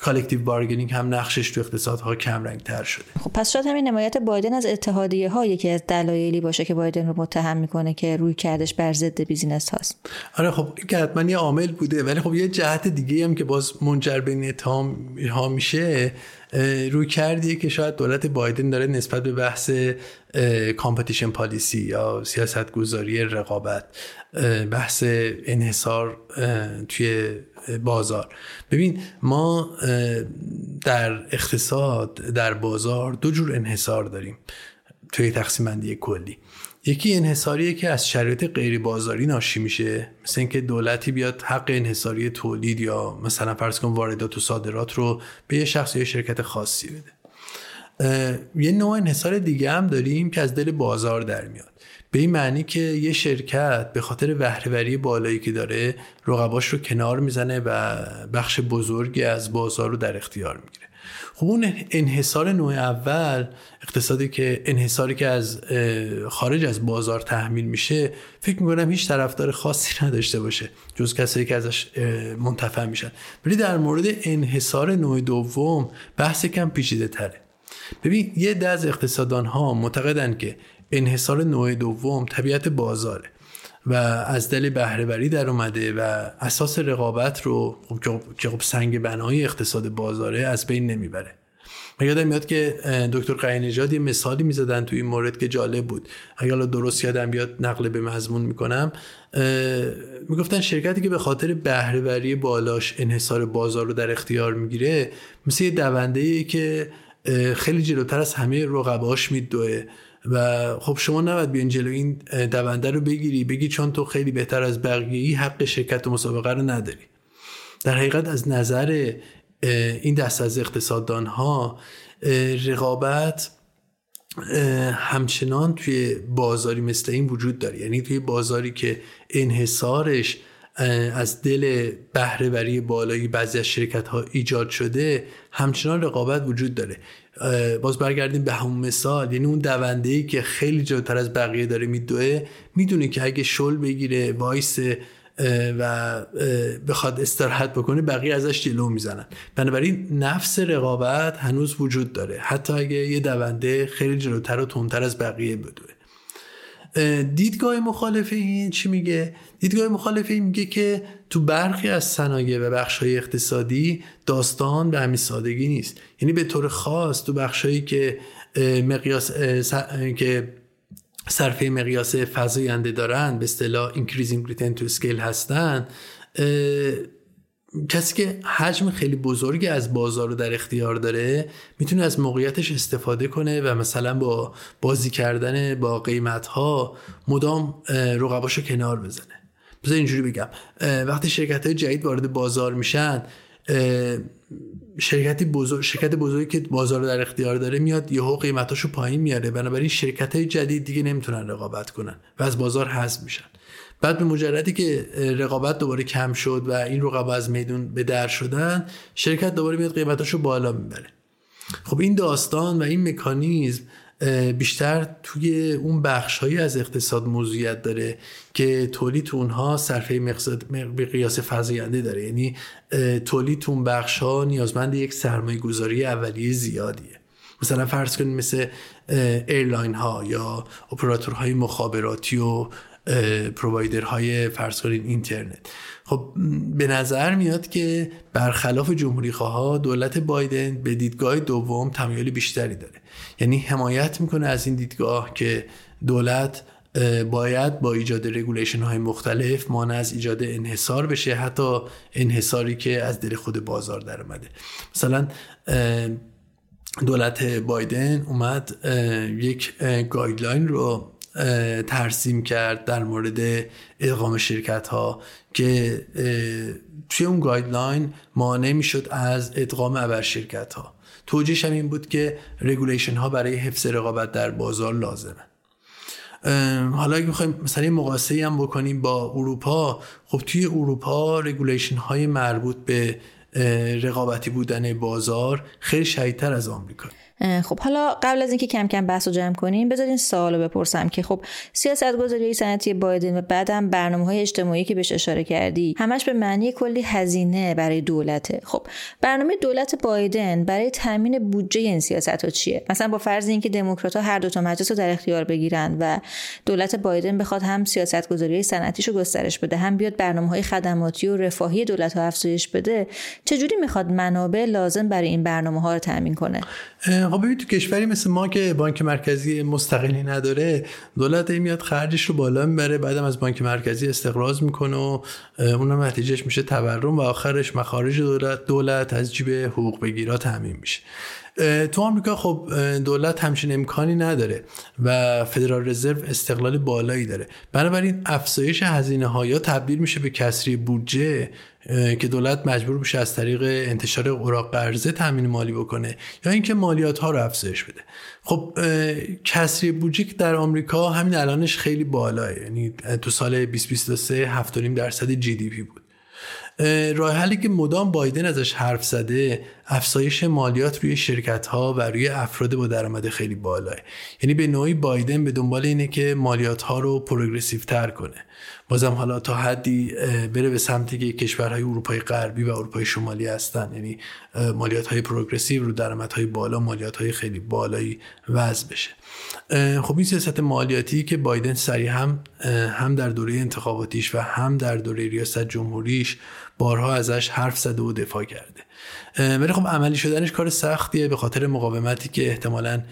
collective bargaining هم نقشش تو اقتصادها کم رنگ تر شده. خب پس شاید همین حمایت بایدن از اتحادیه ها یکی از دلایلی باشه که بایدن رو متهم می‌کنه که رویکردش بر ضد business هاست. آره خب این که حتما یه عامل بوده ولی خب یه جهت دیگه هم که باز منجر به اتهام ها میشه رویکردیه که شاید دولت بایدن داره نسبت به بحث competition policy یا سیاست گذاری رقابت بحث انحصار توی بازار. ببین ما در اقتصاد در بازار دو جور انحصار داریم توی تقسیم بندی کلی. یکی انحصاریه که از شرایط غیر بازاری ناشی میشه مثل اینکه دولتی بیاد حق انحصاری تولید یا مثلا فرض کن واردات و صادرات رو به یه شخص یا شرکت خاصی بده. یه نوع انحصار دیگه هم داریم که از دل بازار در میاد. به این معنی که یه شرکت به خاطر بهرهوری بالایی که داره رقباش رو کنار می‌زنه و بخش بزرگی از بازار رو در اختیار می‌گیره. خب اون انحصار نوع اول اقتصادی که انحصاری که از خارج از بازار تحمیل میشه فکر می‌کنم هیچ طرفدار خاصی نداشته باشه جز کسایی که ازش منتفع میشن. ولی در مورد انحصار نوع دوم بحث کم پیچیده تره ببین یه ده از اقتصادان ها معتقدن که انحصار نوع دوم طبیعت بازاره و از دل بهرهوری در اومده و اساس رقابت رو خب که خب سنگ بنای اقتصاد بازاره از بین نمی‌بره. من یادم میاد که دکتر قاینجاد یه مثالی می‌زدن تو این مورد که جالب بود. اگر درست یادم بیاد نقل به مضمون می‌کنم. می‌گفتن شرکتی که به خاطر بهرهوری بالاش انحصار بازار رو در اختیار می‌گیره مثل یه دونده که خیلی جلوتر از همه رقباش میدوه. و خب شما نباید بیان جلو این دونده رو بگیری بگی چون تو خیلی بهتر از بقیه حق شرکت و مسابقه رو نداری. در حقیقت از نظر این دست از اقتصاددان ها رقابت همچنان توی بازاری مثل این وجود داره. یعنی توی بازاری که انحصارش از دل بهرهوری بالایی بعضی از شرکت ها ایجاد شده همچنان رقابت وجود داره. باز برگردیم به همون مثال. یعنی اون دونده ای که خیلی جلوتر از بقیه داره میدوه می‌دونه که اگه شل بگیره وایس و بخواد استراحت بکنه بقیه ازش جلو می‌زنن. بنابراین نفس رقابت هنوز وجود داره. حتی اگه یه دونده خیلی جلوتر و تندتر از بقیه بدوه. دیدگاه مخالف این چی میگه؟ دیدگاه مخالف این میگه که تو برخی از صنایع و بخشهای اقتصادی داستان به همین سادگی نیست. یعنی به طور خاص تو بخشهایی که مقیاس که صرفه مقیاس فزاینده دارن به اصطلاح increasing return to scale هستن کسی که حجم خیلی بزرگی از بازار رو در اختیار داره می‌تونه از موقعیتش استفاده کنه و مثلا با بازی کردن با قیمت ها مدام رقباش رو کنار بزنه. بذار اینجوری بگم. وقتی شرکت های جدید وارد بازار میشن شرکتی بزرگ شرکت بزرگی که بازار رو در اختیار داره میاد یهو قیمتاشو پایین میاره. بنابراین شرکت های جدید دیگه نمی‌تونن رقابت کنن و از بازار حذف میشن. بعد به مجردی که رقابت دوباره کم شد و این رقبا از میدون به در شدن شرکت دوباره میاد قیمتاشو بالا می‌بره. خب این داستان و این مکانیزم بیشتر توی اون بخشهایی از اقتصاد موضوعیت داره که تولید تو اونها صرفه نسبت به مقیاس فزاینده داره. یعنی تولید تو اون بخش ها نیازمند یک سرمایه گذاری اولیه زیادیه. مثلا فرض کنید مثل airline ها یا اپراتورهای مخابراتی و provider های فرض کنید اینترنت. خب به نظر میاد که برخلاف جمهوری خواه دولت بایدن به دیدگاه دوم تمایل بیشتری داره. یعنی حمایت می‌کنه از این دیدگاه که دولت باید با ایجاد regulation های مختلف مانع از ایجاد انحصار بشه حتی انحصاری که از دل خود بازار در اومده. مثلا دولت بایدن اومد یک guideline رو ترسیم کرد در مورد ادغام شرکت ها که توی اون guideline مانع می‌شد از ادغام ابر شرکت ها توجیش هم این بود که regulation ها برای حفظ رقابت در بازار لازمه. حالا اگه بخوایم مثلا مقایسه هم بکنیم با اروپا خب توی اروپا regulation های مربوط به رقابتی بودن بازار خیلی شدیدتر از آمریکا. خب حالا قبل از اینکه کم کم بحث رو جمع کنیم بذارین سوالو بپرسم که خب سیاست گذاری صنعتی بایدن و بعدم برنامه های اجتماعی که بهش اشاره کردی همش به معنی کلی هزینه برای دولته خب برنامه دولت بایدن برای تامین بودجه این سیاست ها چیه؟ مثلا با فرض اینکه دموکرات ها هر دو تا مجلس رو در اختیار بگیرن و دولت بایدن بخواد هم سیاست گذاری صنعتیش رو گسترش بده هم بیاد برنامه های خدماتی و رفاهی دولت ها افزایش بده چجوری می‌خواد منابع لازم برای این برنامه ها رو تامین کنه؟ خب ببین تو کشوری مثل ما که بانک مرکزی مستقلی نداره دولت میاد خرجش رو بالا می‌بره بعدم از بانک مرکزی استقراض می‌کنه و اونم نتیجهش میشه تورم و آخرش مخارج دولت دولت از جیب حقوق بگیرا تامین میشه. تو آمریکا خب دولت همچین امکانی نداره و فدرال رزرو استقلال بالایی داره. بنابراین افزایش هزینه ها یا تبدیل میشه به کسری بودجه که دولت مجبور میشه از طریق انتشار اوراق قرضه تامین مالی بکنه یا اینکه مالیات ها رو افزایش بده. خب کسری بودجه در آمریکا همین الانش خیلی بالاه یعنی تو سال 2023 7.5 درصد جی دی پی بود. راه حلی که مدام بایدن ازش حرف زده افزایش مالیات روی شرکت ها و روی افراد با درآمد خیلی بالاه. یعنی به نوعی بایدن به دنبال اینه که مالیات ها رو پروگرسیو تر کنه. بازم حالا تا حدی بره به سمتی که کشورهای اروپای غربی و اروپای شمالی هستن. یعنی مالیات های پروگرسیو رو درآمد های بالا مالیات های خیلی بالایی وضع بشه. خب این سیاست مالیاتی که بایدن سریع هم هم در دوره انتخاباتیش و هم در دوره ریاست جمهوریش بارها ازش حرف زده و دفاع کرده. ولی خب عملی شدنش کار سختیه به خاطر مقاومتی که احتمالا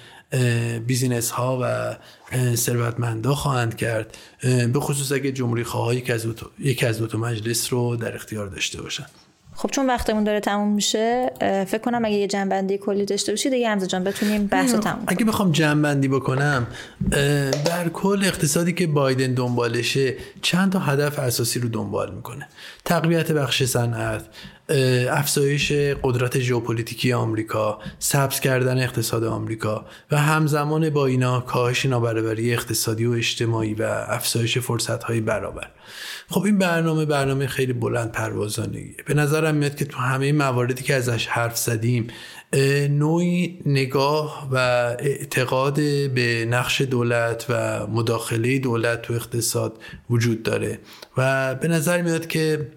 بیزینس ها و ثروتمندا خواهند کرد. به خصوص اگه جمهوری خواهایی که از یکی از دو مجلس رو در اختیار داشته باشن. خب چون وقتمون داره تموم میشه فکر کنم اگه یه جنبندی کلی داشته باشید دیگه همزه جان بتونیم بحث رو تموم اگه بخوام جنبندی بکنم در کل اقتصادی که بایدن دنبالشه چند تا هدف اساسی رو دنبال می‌کنه. تقویت بخش صنعت افزایش قدرت ژئوپلیتیکی آمریکا سبز کردن اقتصاد آمریکا و همزمان با اینا کاهش نابرابری اقتصادی و اجتماعی و افزایش فرصت‌های برابر. خب این برنامه برنامه خیلی بلند پروازانه به نظرم میاد که تو همه مواردی که ازش حرف زدیم نوعی نگاه و اعتقاد به نقش دولت و مداخله دولت تو اقتصاد وجود داره. و به نظر میاد که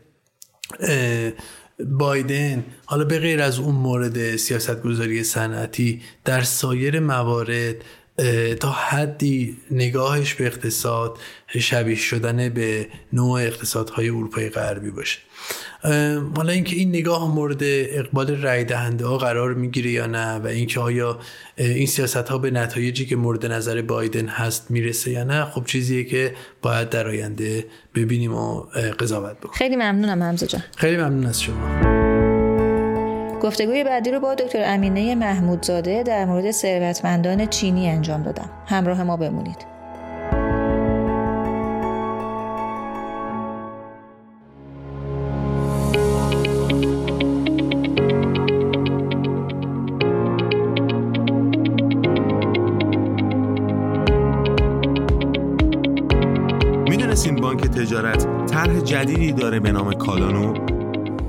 بایدن حالا به غیر از اون مورد سیاست گذاری صنعتی در سایر موارد تا حدی نگاهش به اقتصاد شبیه شدن به نوع اقتصادهای اروپای غربی باشه. حالا اینکه این نگاه مورد اقبال رای دهنده ها قرار می‌گیره یا نه و اینکه آیا این سیاست ها به نتایجی که مورد نظر بایدن هست می‌رسه یا نه خب چیزیه که باید در آینده ببینیم و قضاوت بکنیم. خیلی ممنونم حمزه جان. خیلی ممنون از شما. گفتگوی بعدی رو با دکتر امینه محمودزاده در مورد ثروتمندان چینی انجام دادم. همراه ما بمونید. طرح جدیدی داره به نام کالانو.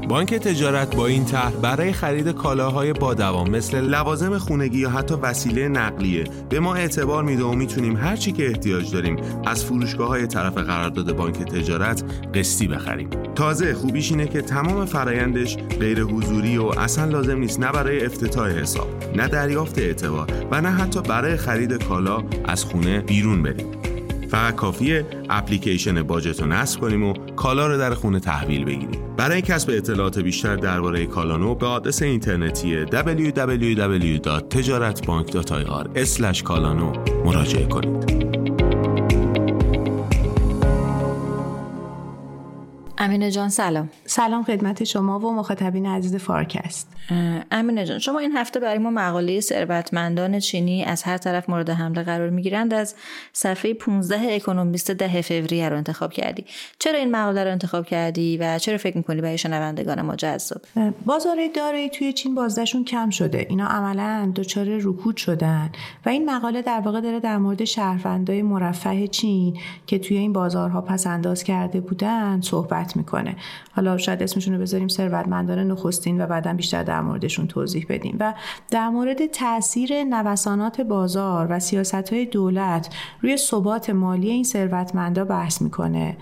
بانک تجارت با این طرح برای خرید کالاهای با دوام مثل لوازم خونگی یا حتی وسیله نقلیه به ما اعتبار میده و می‌تونیم هر چی که احتیاج داریم از فروشگاه های طرف قرارداد بانک تجارت قسطی بخریم. تازه خوبیش اینه که تمام فرایندش غیر حضوری و اصلا لازم نیست نه برای افتتاح حساب نه دریافت اعتبار و نه حتی برای خرید کالا از خونه بیرون بریم. فقط کافیه اپلیکیشن باجت رو نصب کنیم و کالا رو در خونه تحویل بگیریم. برای کسب اطلاعات بیشتر درباره کالانو به آدرس اینترنتی www.tijaratbank.ir کالانو مراجعه کنید. امینه جان سلام. سلام خدمت شما و مخاطبین عزیز فارکست. امینه جان شما این هفته برای ما مقاله ثروتمندان چینی از هر طرف مورد حمله قرار می‌گیرند. از صفحه 15 اکونومیست ده فوریه رو انتخاب کردی. چرا این مقاله رو انتخاب کردی و چرا فکر می‌کنی برای شنوندگان ما جذاب؟ بازار دارایی توی چین بازدهشون کم شده. اینا عملا دچار رکود شدن. و این مقاله در واقع داره در مورد شهروندای مرفه چین که توی این بازارها پس انداز کرده بودن صحبت می‌کنه. حالا شاید اسمشون رو بذاریم ثروتمندان نخستین و بعدا بیشتر در موردشون توضیح بدیم. و در مورد تاثیر نوسانات بازار و سیاست های دولت روی ثبات مالی این ثروتمندا بحث می‌کنه.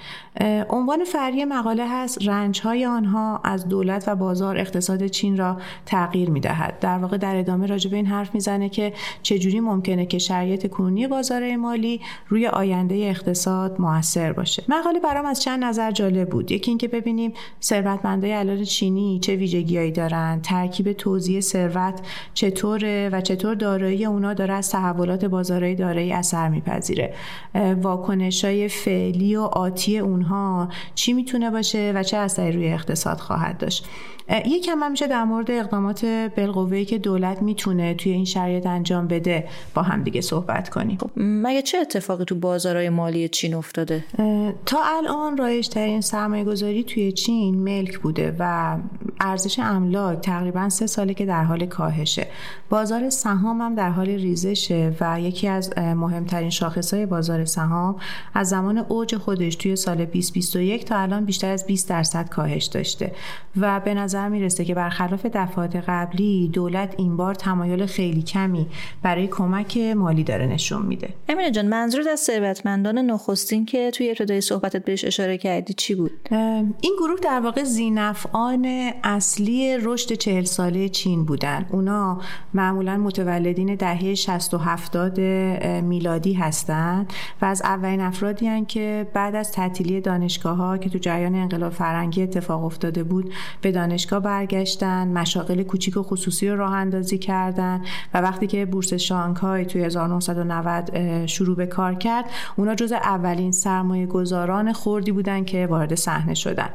عنوان فری مقاله هست رنج های آنها از دولت و بازار اقتصاد چین را تغییر می‌دهد. در واقع در ادامه راجع به این حرف می‌زنه که چجوری ممکنه که شرایط کنونی بازار مالی روی آینده اقتصاد موثر باشه. مقاله برام از چند نظر جالب بود. یکی اینکه ببینیم ثروتمندای الان چینی چه ویژگیهایی دارن ترکیب توزیع ثروت چطوره و چطور دارایی اونا داره از تحولات بازارهای دارایی اثر میپذیره. واکنش های فعلی و آتی اونها چی می‌تونه باشه و چه اثری روی اقتصاد خواهد داشت. یکم هم میشه در مورد اقدامات بالقوه‌ای که دولت می‌تونه توی این شرایط انجام بده با هم دیگه صحبت کنیم. خب، مگه چه اتفاقی تو بازارهای مالی چین افتاده؟ تا الان رایج ترین سرمایه گذاری توی چین ملک بوده و ارزش املاک تقریبا سه ساله که در حال کاهشه. بازار سهام هم در حال ریزشه و یکی از مهمترین شاخصهای بازار سهام از زمان اوج خودش توی سال 2021 تا الان بیشتر از 20 درصد کاهش داشته و به نظر می‌رسه که برخلاف دفعات قبلی دولت این بار تمایل خیلی کمی برای کمک مالی داره نشون میده. امینه جان منظورت از ثروتمندان نخستین که توی ابتدای صحبتت بهش اشاره کردی چی بود؟ این گروه در واقع زینفعان اصلی رشد چهل ساله چین بودن. اونا معمولا متولدین دهه 60 و 70 میلادی هستند و از اولین افرادی هن که بعد از تعطیلی دانشگاه ها که تو جریان انقلاب فرنگی اتفاق افتاده بود به دانشگاه برگشتن مشاغل کوچیک و خصوصی رو راه اندازی کردن و وقتی که بورس شانگهای توی 1990 شروع به کار کرد اونا جز اولین سرمایه گذاران خوردی بودن که وارد شدن.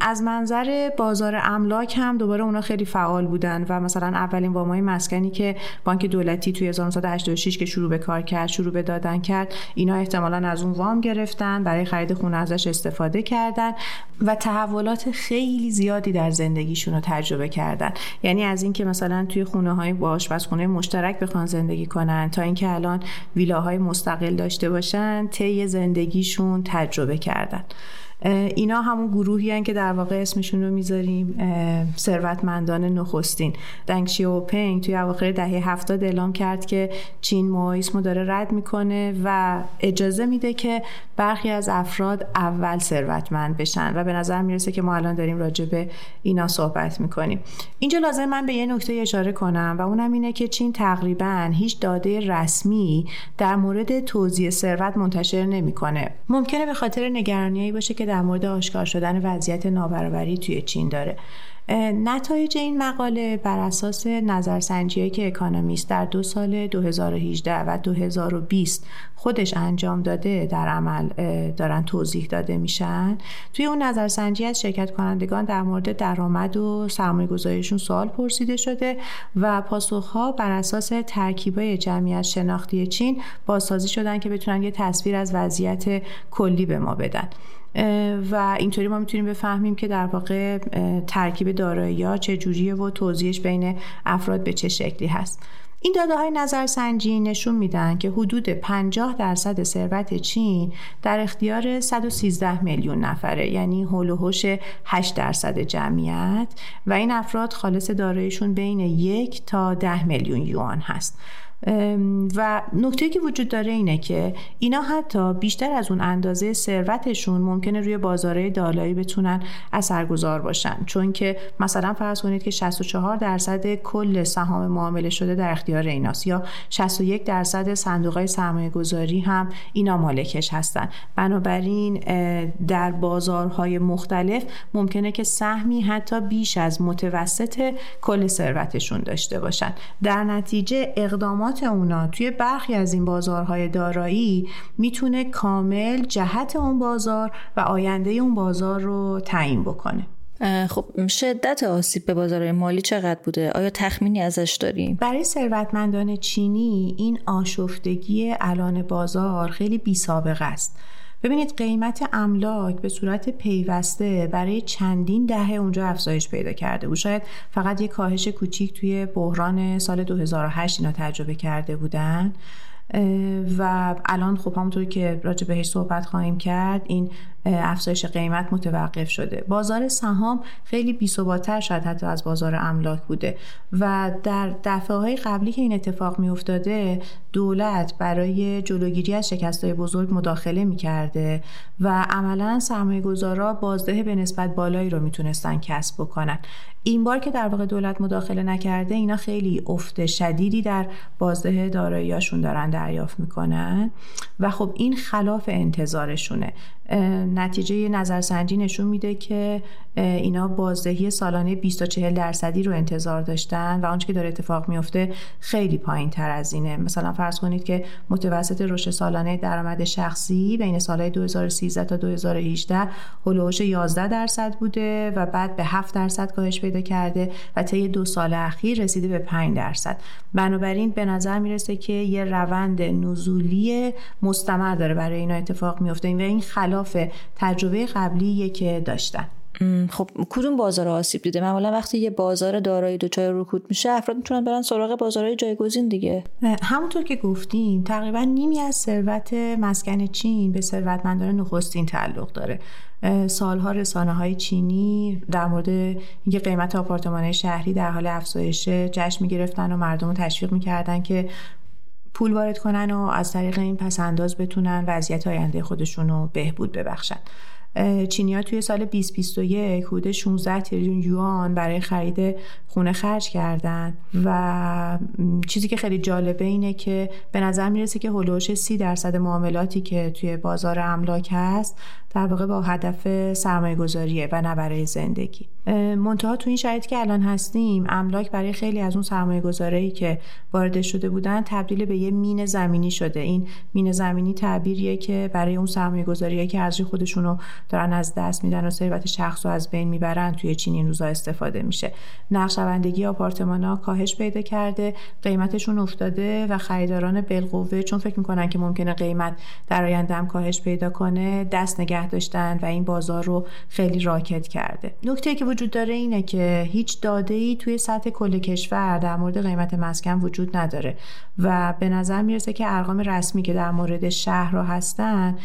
از منظر بازار املاک هم دوباره اونا خیلی فعال بودن و مثلا اولین وامای مسکنی که بانک دولتی توی 1986 که شروع به کار کرد شروع به دادن کرد اینا احتمالا از اون وام گرفتن برای خرید خونه ازش استفاده کردن و تحولات خیلی زیادی در زندگیشون رو تجربه کردن. یعنی از اینکه مثلا توی خونه های با آشپزخونه مشترک بخوان زندگی کنن تا اینکه الان ویلاهای مستقل داشته باشن طی زندگیشون تجربه کردن. اینا همون گروهی هن که در واقع اسمشون رو می‌ذاریم ثروتمندان نخستین. دنگ شیوپنگ توی اواخر دهه هفتاد اعلام کرد که چین موایسمو داره رد می‌کنه و اجازه میده که برخی از افراد اول ثروتمند بشن و به نظر می‌رسه که ما الان داریم راجع به اینا صحبت می‌کنیم. اینجا لازم من به یه نکته اشاره کنم و اونم اینه که چین تقریبا هیچ داده رسمی در مورد توزیع ثروت منتشر نمی‌کنه. ممکنه به خاطر نگرانیایی باشه که در مورد آشکار شدن وضعیت نابرابری توی چین داره. نتایج این مقاله بر اساس نظرسنجی که اکانومیست در دو سال 2018 و 2020 خودش انجام داده در عمل دارن توضیح داده میشن. توی اون نظرسنجی از شرکت کنندگان در مورد درآمد و سرمایه گذاریشون سوال پرسیده شده و پاسخها بر اساس ترکیبای جمعیت شناختی چین بازسازی شدن که بتونن یه تصویر از وضعیت کلی به ما بدن. و اینطوری ما می‌تونیم بفهمیم که در واقع ترکیب دارایی ها چجوریه و توضیحش بین افراد به چه شکلی هست. این داده های نظرسنجی نشون میدن که حدود 50 درصد ثروت چین در اختیار 113 میلیون نفره یعنی هول و 8 درصد جمعیت. و این افراد خالص داراییشون بین یک تا 10 میلیون یوان هست. و نکته که وجود داره اینه که اینا حتی بیشتر از اون اندازه ثروتشون ممکنه روی بازاره دالایی بتونن اثرگذار باشن. چون که مثلا فرض کنید که 64 درصد کل سهام معامله شده در اختیار ایناست. یا 61 درصد صندوق های سرمایه گذاری هم اینا مالکش هستن. بنابراین در بازارهای مختلف ممکنه که سهمی حتی بیش از متوسط کل ثروتشون داشته باشن. در نتیجه اقدامات اونا توی برخی از این بازارهای دارایی می‌تونه کامل جهت اون بازار و آینده اون بازار رو تعیین بکنه خب شدت آسیب به بازار مالی چقدر بوده؟ آیا تخمینی ازش داریم؟ برای ثروتمندان چینی این آشفتگی الان بازار خیلی بی سابقه است. ببینید قیمت املاک به صورت پیوسته برای چندین دهه اونجا افزایش پیدا کرده بود. شاید فقط یک کاهش کوچیک توی بحران سال 2008 اینا تجربه کرده بودن. و الان خب همونطور که راجع بهش صحبت خواهیم کرد این افزایش قیمت متوقف شده. بازار سهام خیلی بی‌ثبات‌تر شد حتی از بازار املاک بوده و در دفعه های قبلی که این اتفاق می افتاده دولت برای جلوگیری از شکستهای بزرگ مداخله می کرده و عملا سرمایه گذارا بازده به نسبت بالایی رو می‌تونستن کسب بکنن. این بار که در واقع دولت مداخله نکرده اینا خیلی افت شدیدی در بازده داراییاشون دارن دریافت می‌کنن و خب این خلاف انتظارشونه. نتیجه نظرسنجی نشون میده که اینا بازدهی سالانه 20 تا 40 درصدی رو انتظار داشتن و آنچه که داره اتفاق میفته خیلی پایین تر از اینه. مثلا فرض کنید که متوسط رشد سالانه درآمد شخصی بین سالهای 2013 تا 2018 هلوش 11 درصد بوده و بعد به 7 درصد کاهش پیدا کرده و طی دو سال اخیر رسیده به 5 درصد. بنابراین به نظر می‌رسه که یه روند نزولی مستمر داره برای اینا اتفاق میفته و این خلاف تجربه قبلی که داشتن. خب کدوم بازار آسیب دیده؟ معمولا وقتی یه بازار دارایی دچار رکود میشه افراد می‌تونن برن سراغ بازارهای جایگزین دیگه. همونطور که گفتیم تقریبا نیمی از ثروت مسکن چین به ثروتمندان نخستین تعلق داره. سالها رسانه های چینی در مورد اینکه قیمت آپارتمان شهری در حال افزایش جشن می‌گرفتن و مردم رو تشویق می‌کردن که پول وارد کنن و از طریق این پسنداز بتونن وضعیت آینده خودشون رو بهبود ببخشن. چینیا توی سال 2021 حدود 16 تریلیون یوان برای خرید خونه خرج کردن. و چیزی که خیلی جالبه اینه که به نظر می‌رسه که هلوش 30 درصد معاملاتی که توی بازار املاک هست در واقع با هدف سرمایه گذاریه و نه برای زندگی. منتها تو این شرایطی که الان هستیم املاک برای خیلی از اون سرمایه گذاری که وارد شده بودن تبدیل به یه مین زمینی شده. این مین زمینی تعبیریه که برای اون سرمایه گذاریه که ارزش خودشون رو دارن از دست میدن و ثروت شخص رو از بین می‌برن توی چین این روزا استفاده میشه. نقشبندگی آپارتمان ها کاهش پیدا کرده قیمتشون افتاده و خریداران بالقوه چون فکر می‌کنن که ممکنه قیمت در آینده هم کاهش پیدا کنه دست نگه داشتن و این بازار رو خیلی راکت کرده. نکته که وجود داره اینه که هیچ داده ای توی سطح کل کشور در مورد قیمت مسکن وجود نداره و به نظر می‌رسه که ارقام رسمی که در مورد شهر رو هستن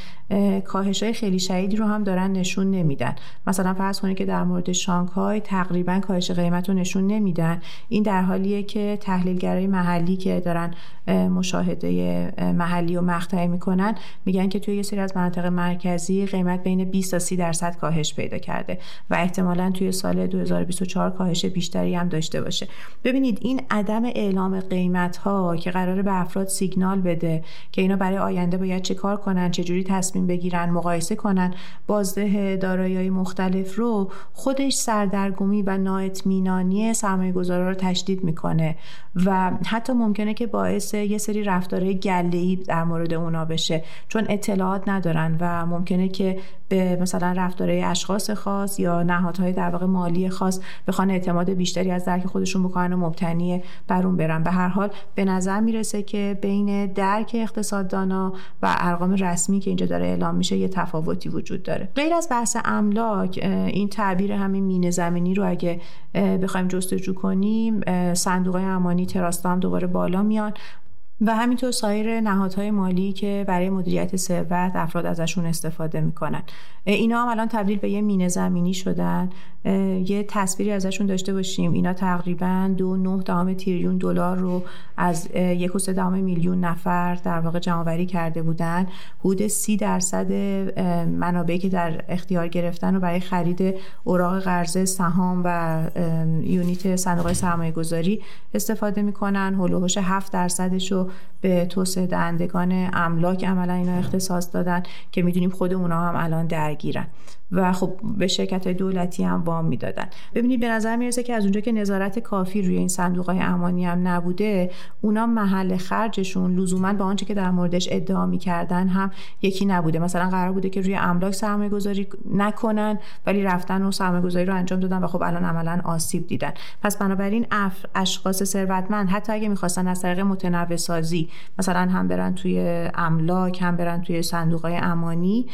کاهش های خیلی شدیدی رو هم دارن نشون نمیدن. مثلا فرض کنید که در مورد شانگهای تقریبا کاهش قیمت رو نشون نمیدن. این در حالیه که تحلیلگرای محلی که دارن مشاهده محلی و مقطعی می‌کنن میگن که توی یه سری از مناطق مرکزی قیمت بین 20 تا 30 درصد کاهش پیدا کرده و احتمالا توی سال 2024 کاهش بیشتری هم داشته باشه. ببینید این عدم اعلام قیمت ها که قراره به افراد سیگنال بده که اینا برای آینده باید چه کار کنن چه جوری تصمیم بگیرن مقایسه کنن بازده دارایی مختلف رو خودش سردرگمی و نااطمینانی سرمایه رو تشدید می‌کنه و حتی ممکنه که باعث یه سری رفتارهای گله‌ای در مورد اونا بشه چون اطلاعات ندارن و ممکنه که به مثلا رفتارهای اشخاص خاص یا نهادهای در واقع مالی خاص بخوان اعتماد بیشتری از درک خودشون بکنن و مبتنی بر اون برن. به هر حال به نظر می‌رسه که بین درک اقتصاددانا و ارقام رسمی که اینجا داره اعلام میشه یه تفاوتی وجود داره. غیر از بحث املاک این تعبیر همین مینه زمینی رو اگه بخوایم جستجو کنیم صندوق امانی تراست هم دوباره بالا میان. و همینطور سایر نهادهای مالی که برای مدیریت ثروت افراد ازشون استفاده می‌کنن. اینا هم الان تبدیل به یه مینه زمینی شدن. یه تصویری ازشون داشته باشیم. اینا تقریبا دو نه دهم تریلیون دلار رو از یک و سه میلیون نفر در واقع جمعآوری کرده بودن. حدود سی درصد منابعی که در اختیار گرفتن و برای خرید اوراق قرضه سهام و یونیت صندوق سرمایه گذاری استفاده می‌کنن. هلوهوش 7 درصدش رو به توسعه دهندگان املاک عملا اینا اختصاص دادن که می‌دونیم خود اونا هم الان درگیرن. و خب به شرکت های دولتی هم وام می‌دادن. ببینید به نظر می‌رسه که از اونجا که نظارت کافی روی این صندوق های امانی هم نبوده اونا محل خرجشون لزوما با آنچه که در موردش ادعا می‌کردن هم یکی نبوده. مثلا قرار بوده که روی املاک سرمایه گذاری نکنن ولی رفتن و سرمایه گذاری رو انجام دادن و خب الان عملا آسیب دیدن. پس بنابراین اشخاص ثروتمند حتی اگه می‌خواستن از طریق متنوع سازی مثلا هم برن توی املاک هم برن توی صندوق های امانی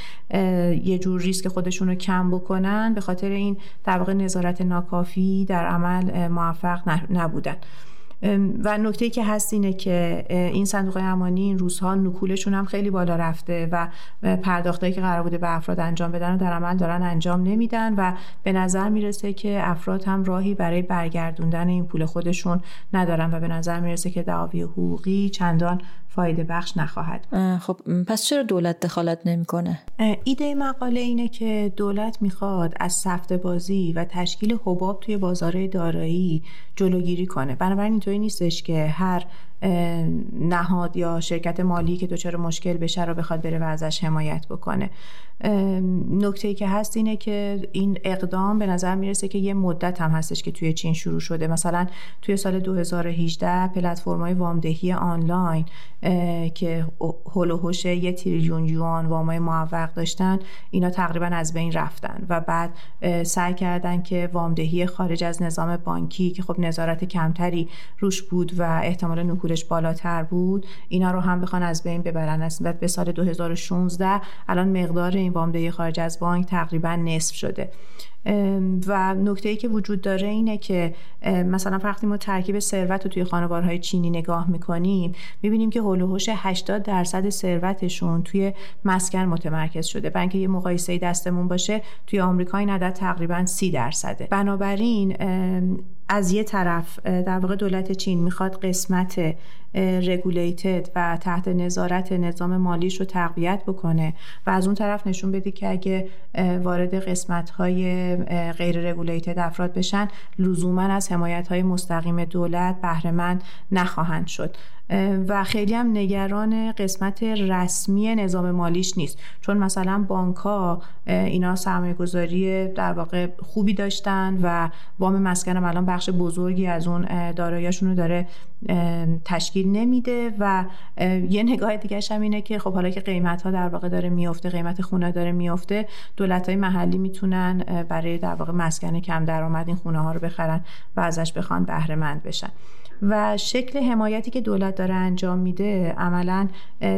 یه جور ریسک خودشون رو کم بکنن به خاطر این در واقع نظارت ناکافی در عمل موفق نبودن. و نکته که هست اینه که این صندوق امانی این روزها نکولشون هم خیلی بالا رفته و پرداختایی که قرار بوده به افراد انجام بدن و در عمل دارن انجام نمیدن و به نظر می‌رسه که افراد هم راهی برای برگردوندن این پول خودشون ندارن و به نظر می‌رسه که دعاوی حقوقی چندان فایده بخش نخواهد خب پس چرا دولت دخالت نمی‌کنه؟ ایده مقاله اینه که دولت می‌خواد از سفته بازی و تشکیل حباب توی بازار دارایی جلوگیری کنه. بنابراین اینطور اینطوری نیستش که هر نهاد یا شرکت مالی که دچار مشکل بشه رو بخواد بره و ازش حمایت بکنه. نکته ای که هست اینه که این اقدام به نظر می‌رسه که یه مدت هم هستش که توی چین شروع شده. مثلا توی سال 2018 پلتفرم‌های وامدهی آنلاین که هول یه تریلیون یوان وامای معوق داشتن اینا تقریبا از بین رفتن و بعد سعی کردن که وامدهی خارج از نظام بانکی که خب نظارت کمتری روش بود و احتمال نکولش بالاتر بود اینا رو هم بخوان از بین ببرن. نسبت به سال 2016 الان مقدار این وامدهی خارج از بانک تقریبا نصف شده. و نکته ای که وجود داره اینه که مثلا وقتی ما ترکیب ثروت رو توی خانوارهای چینی نگاه می‌کنیم می‌بینیم که هلوهوش 80 درصد ثروتشون توی مسکن متمرکز شده. بنک یه مقایسه دستمون باشه توی آمریکا این عدد تقریبا 30 درصده. بنابراین از یه طرف در واقع دولت چین می‌خواد قسمت رگولیتد و تحت نظارت نظام مالیش رو تقویت بکنه و از اون طرف نشون بده که اگه وارد قسمت های غیر رگولیتد افراد بشن لزوما از حمایت های مستقیم دولت بهره نخواهند شد. و خیلی هم نگران قسمت رسمی نظام مالیش نیست. چون مثلا بانک ها اینا سرمایه گذاری در واقع خوبی داشتن و وام مسکن هم الان بخش بزرگی از اون داراییشون رو داره تشکیل نمیده و یه نگاه دیگه هم اینه که خب حالا که قیمت ها در واقع داره میفته قیمت خونه داره میفته دولت های محلی می‌تونن برای در واقع مسکن کم درآمد این خونه ها رو بخرن و ازش بخوان بهره مند بشن. و شکل حمایتی که دولت داره انجام میده عملا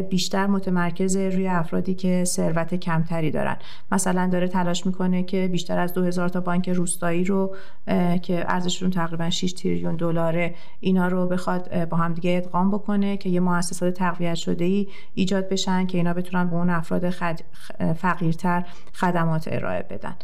بیشتر متمرکز روی افرادی که ثروت کمتری دارن. مثلا داره تلاش می‌کنه که بیشتر از 2000 تا بانک روستایی رو که ارزششون تقریبا 6 تریلیون دلاره اینا رو بخواد با هم دیگه ادغام بکنه که یه مؤسسات تقویت شده ای ایجاد بشن که اینا بتونن به اون افراد فقیرتر خدمات ارائه بدن.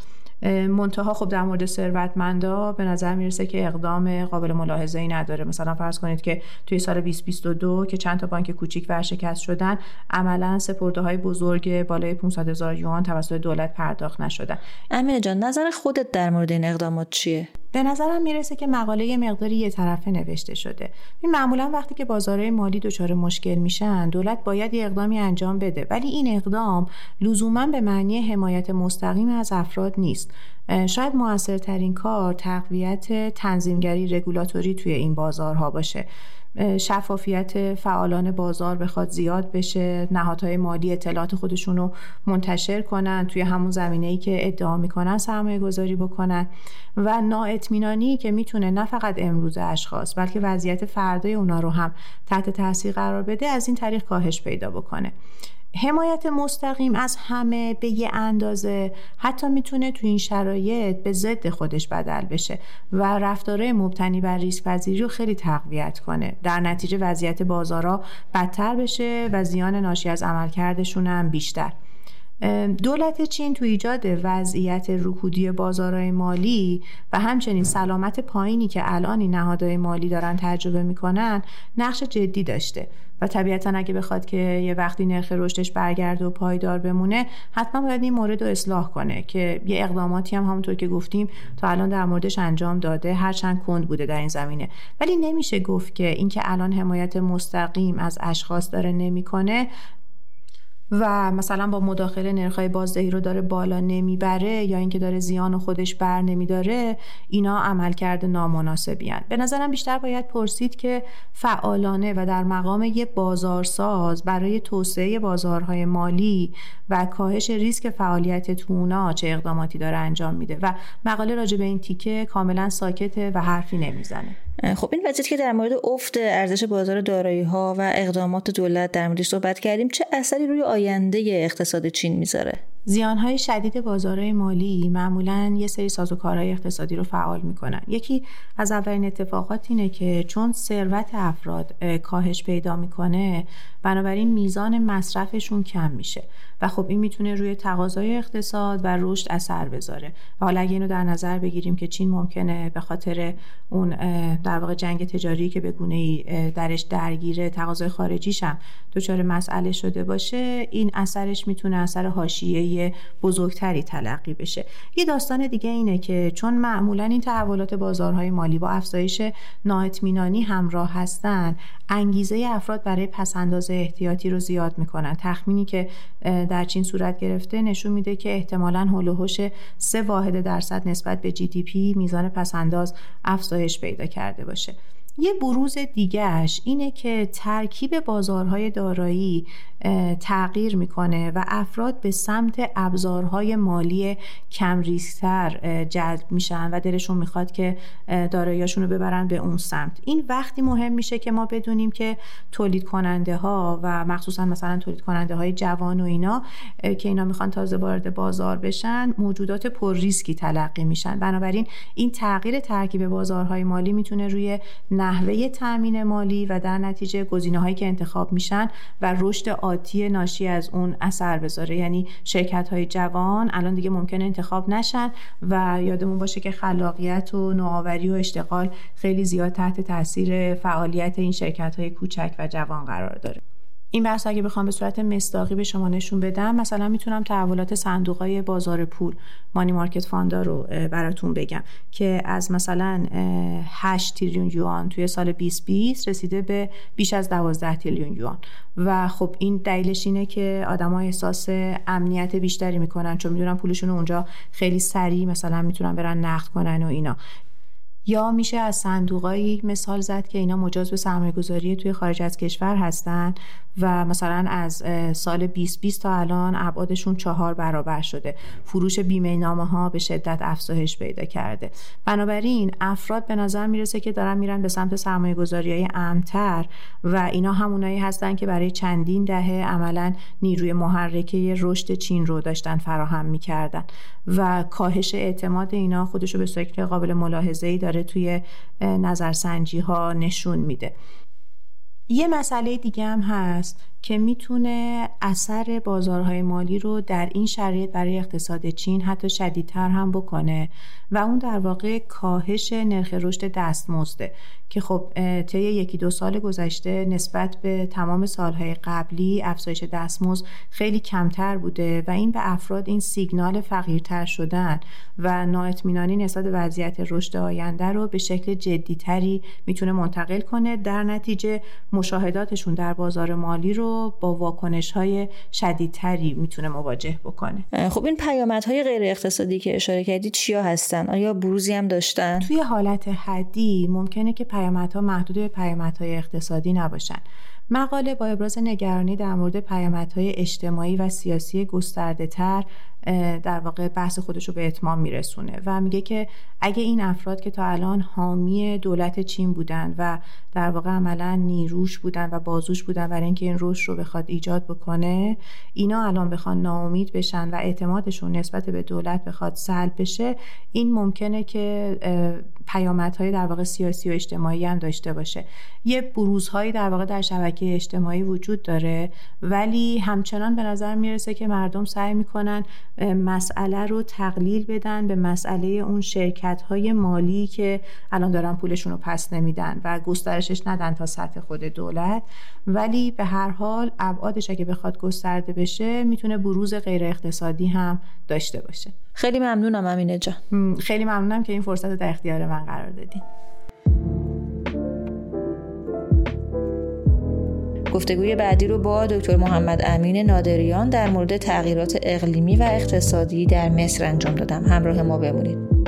منتها خب در مورد ثروتمندا به نظر می‌رسه که اقدام قابل ملاحظه ای نداره. مثلا فرض کنید که توی سال 2022 که چند تا بانک کوچیک ورشکست شدن عملا سپرده های بزرگ بالای 500 هزار یوان توسط دولت پرداخت نشدن. امیر جان نظر خودت در مورد این اقدامات چیه؟ به نظرم می‌رسه که مقاله یه مقداری یه طرفه نوشته شده. این معمولا وقتی که بازارهای مالی دچار مشکل میشن دولت باید یه اقدامی انجام بده. ولی این اقدام لزوما به معنی حمایت مستقیم از افراد نیست. شاید موثرترین کار تقویت تنظیمگری رگولاتوری توی این بازارها باشه. شفافیت فعالان بازار بخواد زیاد بشه نهادهای مالی اطلاعات خودشون رو منتشر کنن توی همون زمینه ای که ادعا می‌کنن سرمایه گذاری بکنن. و نااطمینانی که می‌تونه نه فقط امروز اشخاص بلکه وضعیت فردای اونا رو هم تحت تاثیر قرار بده از این طریق کاهش پیدا بکنه. حمایت مستقیم از همه به یه اندازه حتی می‌تونه تو این شرایط به ضد خودش بدل بشه و رفتارهای مبتنی بر ریسک پذیری رو خیلی تقویت کنه. در نتیجه وضعیت بازارها بدتر بشه و زیان ناشی از عملکردشون هم بیشتر. دولت چین تو ایجاد وضعیت رکودی بازارهای مالی و همچنین سلامت پایینی که الان این نهادهای مالی دارن تجربه می‌کنن نقش جدی داشته. و طبیعتا اگه بخواد که یه وقتی نرخ رشدش برگرده و پایدار بمونه حتما باید این مورد رو اصلاح کنه که یه اقداماتی هم همونطور که گفتیم تا الان در موردش انجام داده هرچند کند بوده در این زمینه. ولی نمیشه گفت که اینکه الان حمایت مستقیم از اشخاص داره نمی‌کنه. و مثلا با مداخله نرخ‌های بازدهی رو داره بالا نمی‌بره یا اینکه داره زیان خودش بر نمیداره اینا عملکرد نامناسبی به نظرم بیشتر باید پرسید که فعالانه و در مقام یه بازارساز برای توسعه بازارهای مالی و کاهش ریسک فعالیت تونا چه اقداماتی داره انجام میده. و مقاله راجع به این تیکه کاملا ساکته و حرفی نمی‌زنه. خب این وضعیت که در مورد افت ارزش بازار دارایی ها و اقدامات دولت در موردش صحبت کردیم چه اثری روی آینده اقتصاد چین می‌ذاره؟ زیانهای شدید بازارهای مالی معمولا یه سری سازوکارهای اقتصادی رو فعال می‌کنن. یکی از اولین اتفاقات اینه که چون ثروت افراد کاهش پیدا می‌کنه بنابراین میزان مصرفشون کم میشه و خب این می‌تونه روی تقاضای اقتصاد و رشد اثر بذاره. و حالا اگه اینو در نظر بگیریم که چین ممکنه به خاطر اون در واقع جنگ تجاری که به گونه ای درش درگیره تقاضای خارجیش هم دچار مسئله شده باشه این اثرش می‌تونه اثر حاشیه‌ای بازاریابی بزرگتری تلقی بشه. یه داستان دیگه اینه که چون معمولا این تحولات بازارهای مالی با افزایش نااطمینانی همراه هستن انگیزه افراد برای پسنداز احتیاطی رو زیاد می‌کنن. تخمینی که در چین صورت گرفته نشون میده که احتمالا هول و سه واحد درصد نسبت به جی دی پی میزان پسنداز افزایش پیدا کرده باشه. یه بروز دیگهش اینه که ترکیب بازارهای دارایی تغییر می‌کنه و افراد به سمت ابزارهای مالی کم ریسکتر جلب میشن و دلشون می‌خواد که داراییاشون رو ببرن به اون سمت. این وقتی مهم میشه که ما بدونیم که تولید کننده ها و مخصوصا مثلا تولید کننده های جوان و اینا که اینا می‌خوان تازه وارد بازار بشن موجودات پر ریسکی تلقی میشن. بنابراین این تغییر ترکیب بازارهای مالی می‌تونه روی نحوه تامین مالی و در نتیجه گزینه هایی که انتخاب میشن و رشد آتی ناشی از اون اثر بذاره. یعنی شرکت های جوان الان دیگه ممکنه انتخاب نشن و یادمون باشه که خلاقیت و نوآوری و اشتغال خیلی زیاد تحت تاثیر فعالیت این شرکت های کوچک و جوان قرار داره. این بحث اگه بخوام به صورت مصداقی به شما نشون بدم مثلا می‌تونم تحولات صندوق های بازار پول مانی مارکت فاندا رو براتون بگم که از مثلا 8 تریلیون یوان توی سال 2020 رسیده به بیش از 12 تریلیون یوان. و خب این دلیلش اینه که آدما احساس امنیت بیشتری می‌کنن چون می‌دونن پولشون اونجا خیلی سریع مثلا می‌تونن برن نقد کنن و اینا. یا میشه از صندوقایی مثال زد که اینا مجاز به سرمایه گذاری توی خارج از کشور هستن و مثلا از سال 2020 تا الان ابعادشون چهار برابر شده. فروش بیمه نامه ها به شدت افزایش پیدا کرده. بنابراین افراد به نظر می‌رسه که دارن میرن به سمت سرمایه گذاری های امتر و اینا همونایی هستن که برای چندین دهه عملا نیروی محرکه رشد چین رو داشتن فراهم می‌کردن. و کاهش اعتماد اینا خودشو به شکل قابل ملاحظه ای داره توی نظرسنجی ها نشون میده. یه مسئله دیگه هم هست. که می‌تونه اثر بازارهای مالی رو در این شرایط برای اقتصاد چین حتی شدیدتر هم بکنه و اون در واقع کاهش نرخ رشد دستمزده که خب طی یکی دو سال گذشته نسبت به تمام سالهای قبلی افزایش دستمزد خیلی کمتر بوده و این به افراد این سیگنال فقیرتر شدن و نااطمینانی نسبت به وضعیت رشد آینده رو به شکل جدیتری می‌تونه منتقل کنه در نتیجه مشاهداتشون در بازار مالی رو با واکنش های شدیدتری می‌تونه مواجه بکنه. خب این پیامدهای غیر اقتصادی که اشاره کردی چیا هستن؟ آیا بروزی هم داشتن؟ توی حالت حدی ممکنه که پیامدها محدود به پیامدهای اقتصادی نباشن. مقاله با ابراز نگرانی در مورد پیامدهای اجتماعی و سیاسی گسترده تر در واقع بحث خودش رو به اتمام میرسونه و میگه که اگه این افراد که تا الان حامی دولت چین بودن و در واقع عملا نیروش بودن و بازوش بودن برای اینکه این رشد رو بخواد ایجاد بکنه اینا الان بخوان ناامید بشن و اعتمادشون نسبت به دولت بخواد سلب بشه این ممکنه که پیامدهای در واقع سیاسی و اجتماعی هم داشته باشه. یه بروزهایی در واقع در شبکه اجتماعی وجود داره ولی همچنان به نظر می‌رسه که مردم سعی می‌کنن مسئله رو تقلیل بدن به مسئله اون شرکت های مالی که الان دارن پولشون رو پس نمیدن و گسترشش ندن تا سطح خود دولت. ولی به هر حال ابعادش اگه بخواد گسترده بشه می‌تونه بروز غیر اقتصادی هم داشته باشه. خیلی ممنونم امینه جان. خیلی ممنونم که این فرصت رو در اختیار من قرار دادین. گفتگوی بعدی رو با دکتر محمد امین نادریان در مورد تغییرات اقلیمی و اقتصادی در مصر انجام دادم. همراه ما بمونید.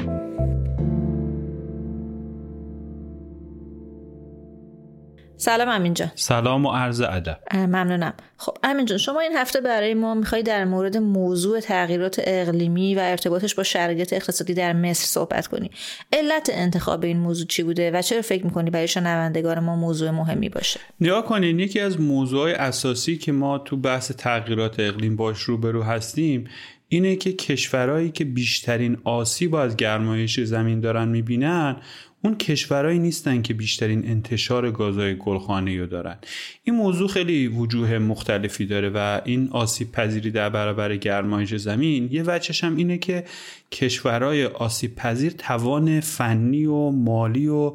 سلام امین جان. سلام و عرض ادب. ممنونم. خب امین جان شما این هفته برای ما می‌خوای در مورد موضوع تغییرات اقلیمی و ارتباطش با شرایط اقتصادی در مصر صحبت کنی. علت انتخاب این موضوع چی بوده و چرا فکر می‌کنی برای شنوندگان ما موضوع مهمی باشه؟ نگاه کنین یکی از موضوع اساسی که ما تو بحث تغییرات اقلیم باش روبرو هستیم اینه که کشورهایی که بیشترین آسیب از گرمایش زمین دارن می‌بینن اون کشورهایی نیستن که بیشترین انتشار گازهای گلخانه رو دارن. این موضوع خیلی وجوه مختلفی داره و این آسیب پذیری در برابر گرمایش زمین یه وجهش هم اینه که کشورهای آسیب پذیر توان فنی و مالی و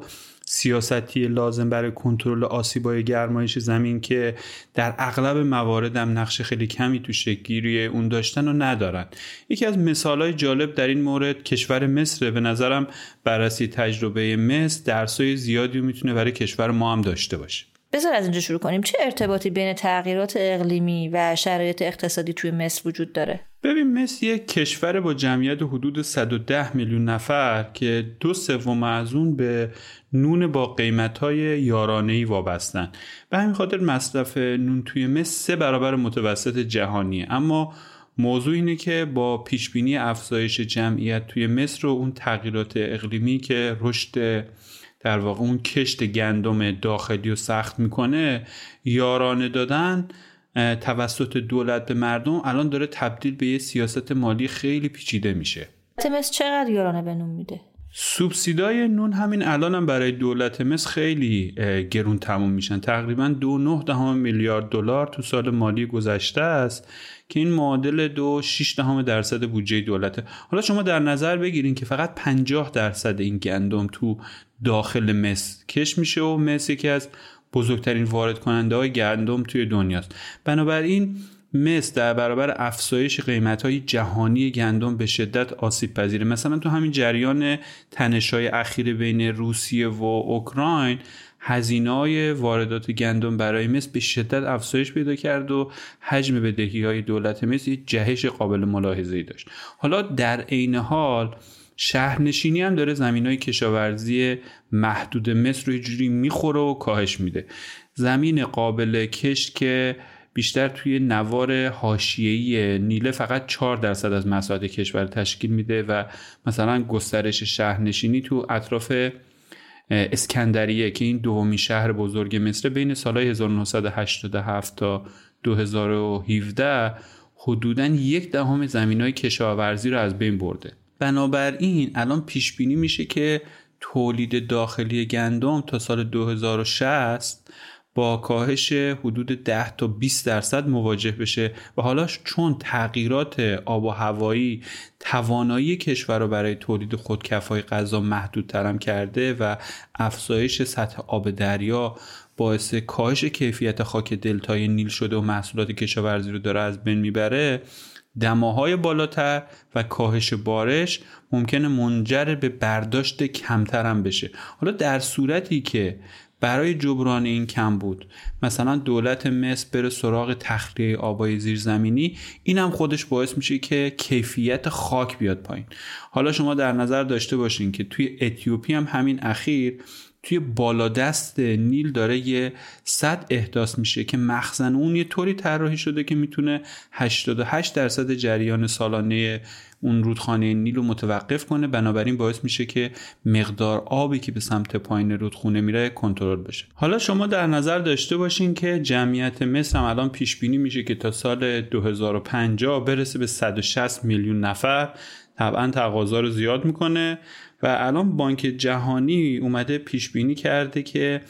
سیاستی لازم برای کنترل آسیبای گرمایش زمین که در اغلب موارد هم نقش خیلی کمی تو شکلگیری اون داشتن و ندارن. یکی از مثالهای جالب در این مورد کشور مصر به نظرم بررسی تجربه مصر درسای زیادی می‌تونه برای کشور ما هم داشته باشه. بذار از اینجا شروع کنیم. چه ارتباطی بین تغییرات اقلیمی و شرایط اقتصادی توی مصر وجود داره؟ ببین مصر یک کشور با جمعیت حدود 110 میلیون نفر که دو سوم از اون به نون با قیمت‌های یارانه‌ای وابستن. به همین خاطر مصرف نون توی مصر سه برابر متوسط جهانیه. اما موضوع اینه که با پیشبینی افزایش جمعیت توی مصر و اون تغییرات اقلیمی که رشد در واقع اون کشت گندم داخلی رو سخت می‌کنه یارانه دادن توسط دولت به مردم الان داره تبدیل به یه سیاست مالی خیلی پیچیده میشه. مصر چقدر یارانه به نون میده؟ سوبسیدای نون همین الان هم برای دولت مصر خیلی گرون تموم میشن. تقریبا دو نه دهم میلیارد دلار تو سال مالی گذشته است که این معادل دو 6 دهم درصد بودجه دولته حالا شما در نظر بگیرین که فقط 50 درصد این گندم تو داخل مصر کش میشه و مصر یکی از بزرگترین وارد کننده های گندم توی دنیاست. بنابراین مصر در برابر افزایش قیمت های جهانی گندم به شدت آسیب پذیره. مثلا تو همین جریان تنشای اخیر بین روسیه و اوکراین هزینه های واردات گندم برای مصر به شدت افزایش پیدا کرد و حجم بدهی های دولت مصر یک جهش قابل ملاحظه داشت. حالا در عین حال شهرنشینی هم داره زمین های کشاورزی محدود مصر رو جوری می‌خوره و کاهش میده. زمین قابل کشت که بیشتر توی نوار حاشیه‌ای نیله فقط 4 درصد از مساحت کشور تشکیل میده و مثلا گسترش شهرنشینی تو اطراف اسکندریه که این دومی شهر بزرگ مصر بین سالهای 1987 تا 2017 حدوداً یک دهم زمین های کشاورزی رو از بین برده. بنابراین الان پیش بینی میشه که تولید داخلی گندم تا سال 2060 با کاهش حدود 10 تا 20 درصد مواجه بشه و حالا چون تغییرات آب و هوایی توانایی کشور رو برای تولید خودکفای غذا محدود ترم کرده و افزایش سطح آب دریا باعث کاهش کیفیت خاک دلتای نیل شده و محصولات کشاورزی رو داره از بین می‌بره دماهای بالاتر و کاهش بارش ممکنه منجر به برداشت کمتر هم بشه. حالا در صورتی که برای جبران این کم بود. مثلا دولت مصر بره سراغ تخلیه آبای زیرزمینی این هم خودش باعث میشه که کیفیت خاک بیاد پایین. حالا شما در نظر داشته باشین که توی اتیوپی هم همین اخیر توی بالادست نیل داره یه صد احداث میشه که مخزن اون یه طوری طراحی شده که می‌تونه 88 درصد جریان سالانه اون رودخانه نیل رو متوقف کنه. بنابراین باعث میشه که مقدار آبی که به سمت پایین رودخونه میره کنترل بشه. حالا شما در نظر داشته باشین که جمعیت مصر هم الان پیش بینی میشه که تا سال 2050 برسه به 160 میلیون نفر. طبعا تقاضا رو زیاد می‌کنه. و الان بانک جهانی اومده پیش بینی کرده که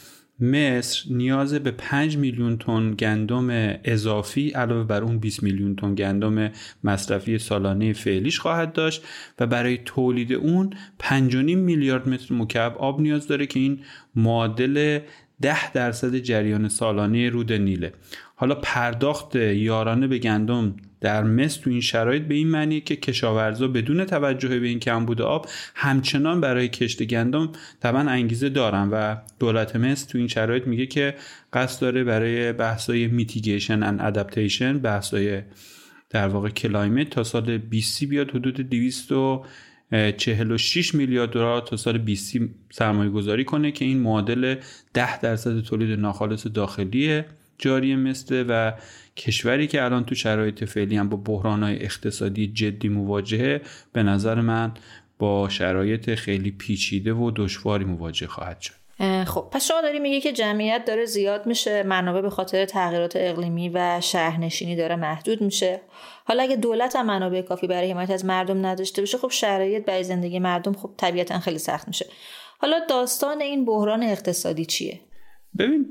مصر نیاز به 5 میلیون تن گندم اضافی علاوه بر اون 20 میلیون تن گندم مصرفی سالانه فعلیش خواهد داشت و برای تولید اون 5.5 میلیارد متر مکعب آب نیاز داره که این معادل 10 درصد جریان سالانه رود نیله. حالا پرداخت یارانه به گندم در مصر تو این شرایط به این معنی که کشاورزا بدون توجه به این کمبود آب همچنان برای کشت گندم طبعا انگیزه دارن و دولت مصر تو این شرایط میگه که قصد داره برای بحثای mitigation and adaptation بحثای در واقع climate تا سال 20 بیاد حدود 246 میلیارد دلار تا سال 20 سرمایه گذاری کنه که این معادل 10 درصد تولید ناخالص داخلی جاری مثل و کشوری که الان تو شرایط فعلی هم با بحرانهای اقتصادی جدی مواجهه به نظر من با شرایط خیلی پیچیده و دشواری مواجه خواهد شد. خب پس شما داری میگی که جمعیت داره زیاد میشه منابع به خاطر تغییرات اقلیمی و شهرنشینی داره محدود میشه. حالا اگه دولت هم منابع کافی برای حمایت از مردم نداشته باشه خب شرایط برای زندگی مردم خب طبیعتا خیلی سخت میشه. حالا داستان این بحران اقتصادی چیه؟ ببین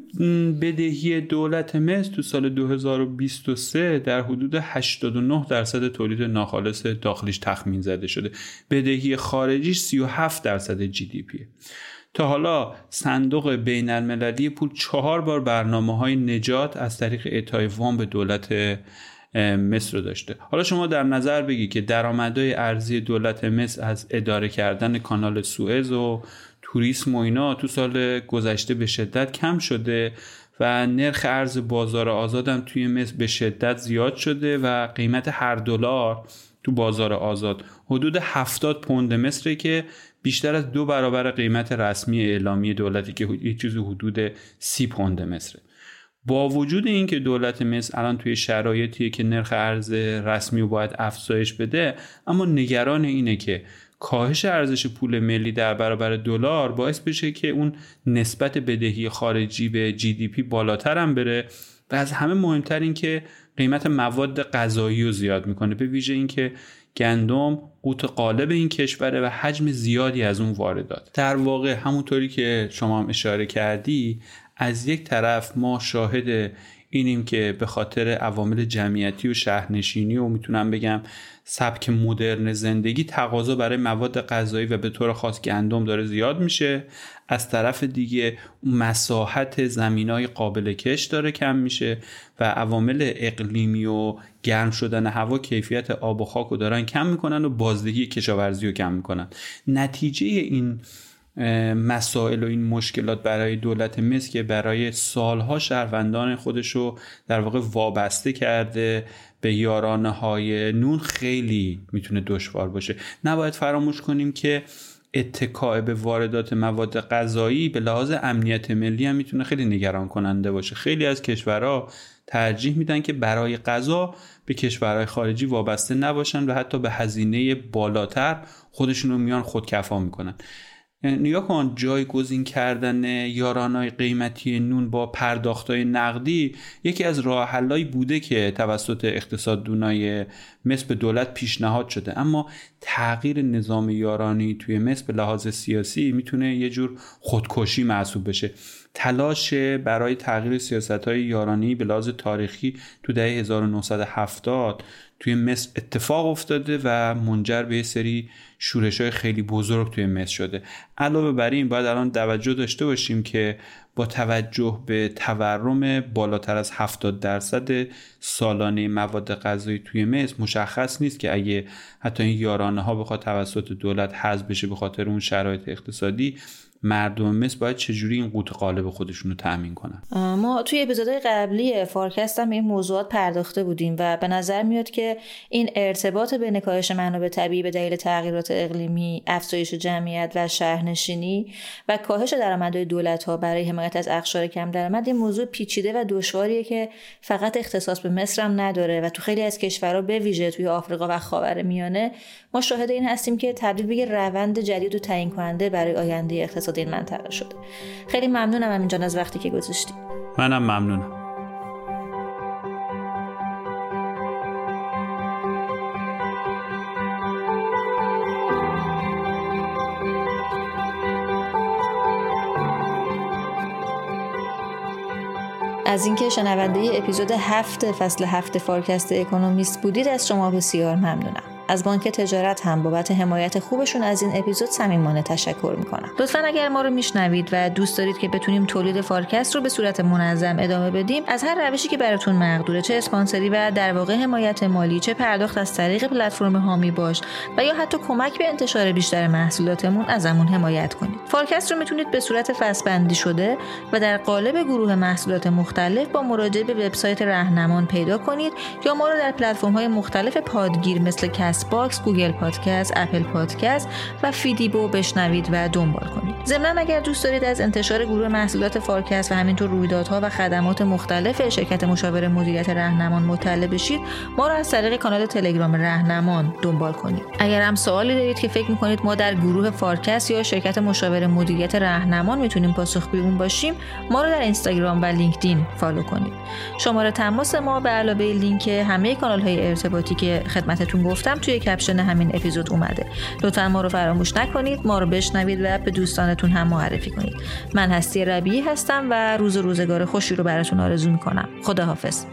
بدهی دولت مصر تو سال 2023 در حدود 89 درصد تولید ناخالص داخلیش تخمین زده شده. بدهی خارجیش 37 درصد جی دی پی. تا حالا صندوق بین المللی پول چهار بار برنامه های نجات از طریق اعطای وام به دولت مصر رو داشته. حالا شما در نظر بگی که درآمدهای ارزی دولت مصر از اداره کردن کانال سوئز و توریسم و اینا تو سال گذشته به شدت کم شده و نرخ ارز بازار آزادم توی مصر به شدت زیاد شده و قیمت هر دلار تو بازار آزاد. حدود 70 پوند مصره که بیشتر از دو برابر قیمت رسمی اعلامی دولتی که یه چیزی حدود 30 پوند مصره. با وجود اینکه دولت مصر الان توی شرایطیه که نرخ ارز رسمی رو باید افزایش بده اما نگران اینه که کاهش ارزش پول ملی در برابر دلار باعث بشه که اون نسبت بدهی خارجی به جی دی پی بالاتر هم بره. و از همه مهمتر این که قیمت مواد غذایی رو زیاد می‌کنه. به ویژه اینکه گندم قوت قالب این کشوره و حجم زیادی از اون واردات. در واقع همونطوری که شما هم اشاره کردی از یک طرف ما شاهد اینیم که به خاطر عوامل جمعیتی و شهرنشینی و می‌تونم بگم سبک مدرن زندگی تقاضا برای مواد غذایی و به طور خاص گندم داره زیاد میشه. از طرف دیگه مساحت زمین های قابل کش داره کم میشه و عوامل اقلیمی و گرم شدن هوا کیفیت آب و خاک رو دارن کم می‌کنن و بازدهی کشاورزی رو کم می‌کنن. نتیجه این مسائل و این مشکلات برای دولت مصر که برای سالها شهروندان خودش رو در واقع وابسته کرده به یارانه های نون خیلی می‌تونه دشوار باشه. نباید فراموش کنیم که اتکاع به واردات مواد غذایی به لحاظ امنیت ملی هم می‌تونه خیلی نگران کننده باشه. خیلی از کشورها ترجیح میدن که برای غذا به کشورهای خارجی وابسته نباشن و حتی به هزینه بالاتر خودشون رو میان خودکفا می‌کنن. نیا کن جایگزین کردن یارانای قیمتی نون با پرداختای نقدی یکی از راه بوده که توسط اقتصاد دونای مصر به دولت پیشنهاد شده. اما تغییر نظام یارانی توی مصر به لحاظ سیاسی می‌تونه یه جور خودکشی محسوب بشه. تلاش برای تغییر سیاست های یارانی به لحاظ تاریخی تو دهه 1970 توی مصر اتفاق افتاده و منجر به سری شورش های خیلی بزرگ توی مصر شده. علاوه بر این باید الان توجه داشته باشیم که با توجه به تورم بالاتر از 70 درصد سالانه مواد غذایی توی مصر مشخص نیست که اگه حتی این یارانه ها بخواد توسط دولت حذف بشه به خاطر اون شرایط اقتصادی مردم مصر باید چجوری این قوت قالب خودشون رو تأمین کنن؟ ما توی اپیزودهای قبلی فارکست هم این موضوعات پرداخته بودیم و به نظر میاد که این ارتباط بین کاهش منابع طبیعی به دلیل تغییرات اقلیمی افزایش جمعیت و شهرنشینی و کاهش درآمدهای دولت ها برای حمایت از اقشار کم درآمد این موضوع پیچیده و دشواریه که فقط اختصاص به مصر هم نداره و تو خیلی از کشورها به ویژه توی آفریقا و خاورمیانه ما شاهد این هستیم که تبدیل به روند جدید و تعیین کننده برای آینده اقتصاد این منطقه شده. خیلی ممنونم همینجان از وقتی که گذاشتی. منم ممنونم. از اینکه شنونده اپیزود هفت فصل هفت فارکست اکونومیست بودید از شما بسیار ممنونم. از بانک تجارت هم بابت حمایت خوبشون از این اپیزود صمیمانه تشکر می‌کنم. لطفا اگر ما رو میشنوید و دوست دارید که بتونیم تولید فارکست رو به صورت منظم ادامه بدیم از هر روشی که براتون مقدوره چه اسپانسری و در واقع حمایت مالی چه پرداخت از طریق پلتفرم حامی باش و یا حتی کمک به انتشار بیشتر محصولاتمون ازمون حمایت کنید. فارکست رو می‌تونید به صورت فصل شده و در قالب گروه محصولات مختلف با مراجعه به وبسایت رهنمان پیدا کنید یا ما رو در پلتفرم های مختلف پادگیر مثل کست باکس، گوگل پادکست، اپل پادکست و فیدیبو بشنوید و دنبال کنید. ضمن اگر دوست دارید از انتشار گروه محصولات فارکست و همینطور رویدادها و خدمات مختلف شرکت مشاور مدیریت رهنمان مطلع بشید، ما را از طریق کانال تلگرام رهنمان دنبال کنید. اگر هم سوالی دارید که فکر می‌کنید ما در گروه فارکست یا شرکت مشاور مدیریت رهنمان می‌تونیم پاسخگوی اون باشیم، ما رو در اینستاگرام و لینکدین follow کنید. شماره تماس ما به علاوه لینک همه کانال های ارتباطی که خدمتتون گفتم توی caption همین اپیزود اومده. لطفا ما رو فراموش نکنید ما رو بشنوید و به دوستانتون هم معرفی کنید. من هستی ربیعی هستم و روز روزگار خوشی رو براتون آرزو می‌کنم. خداحافظ.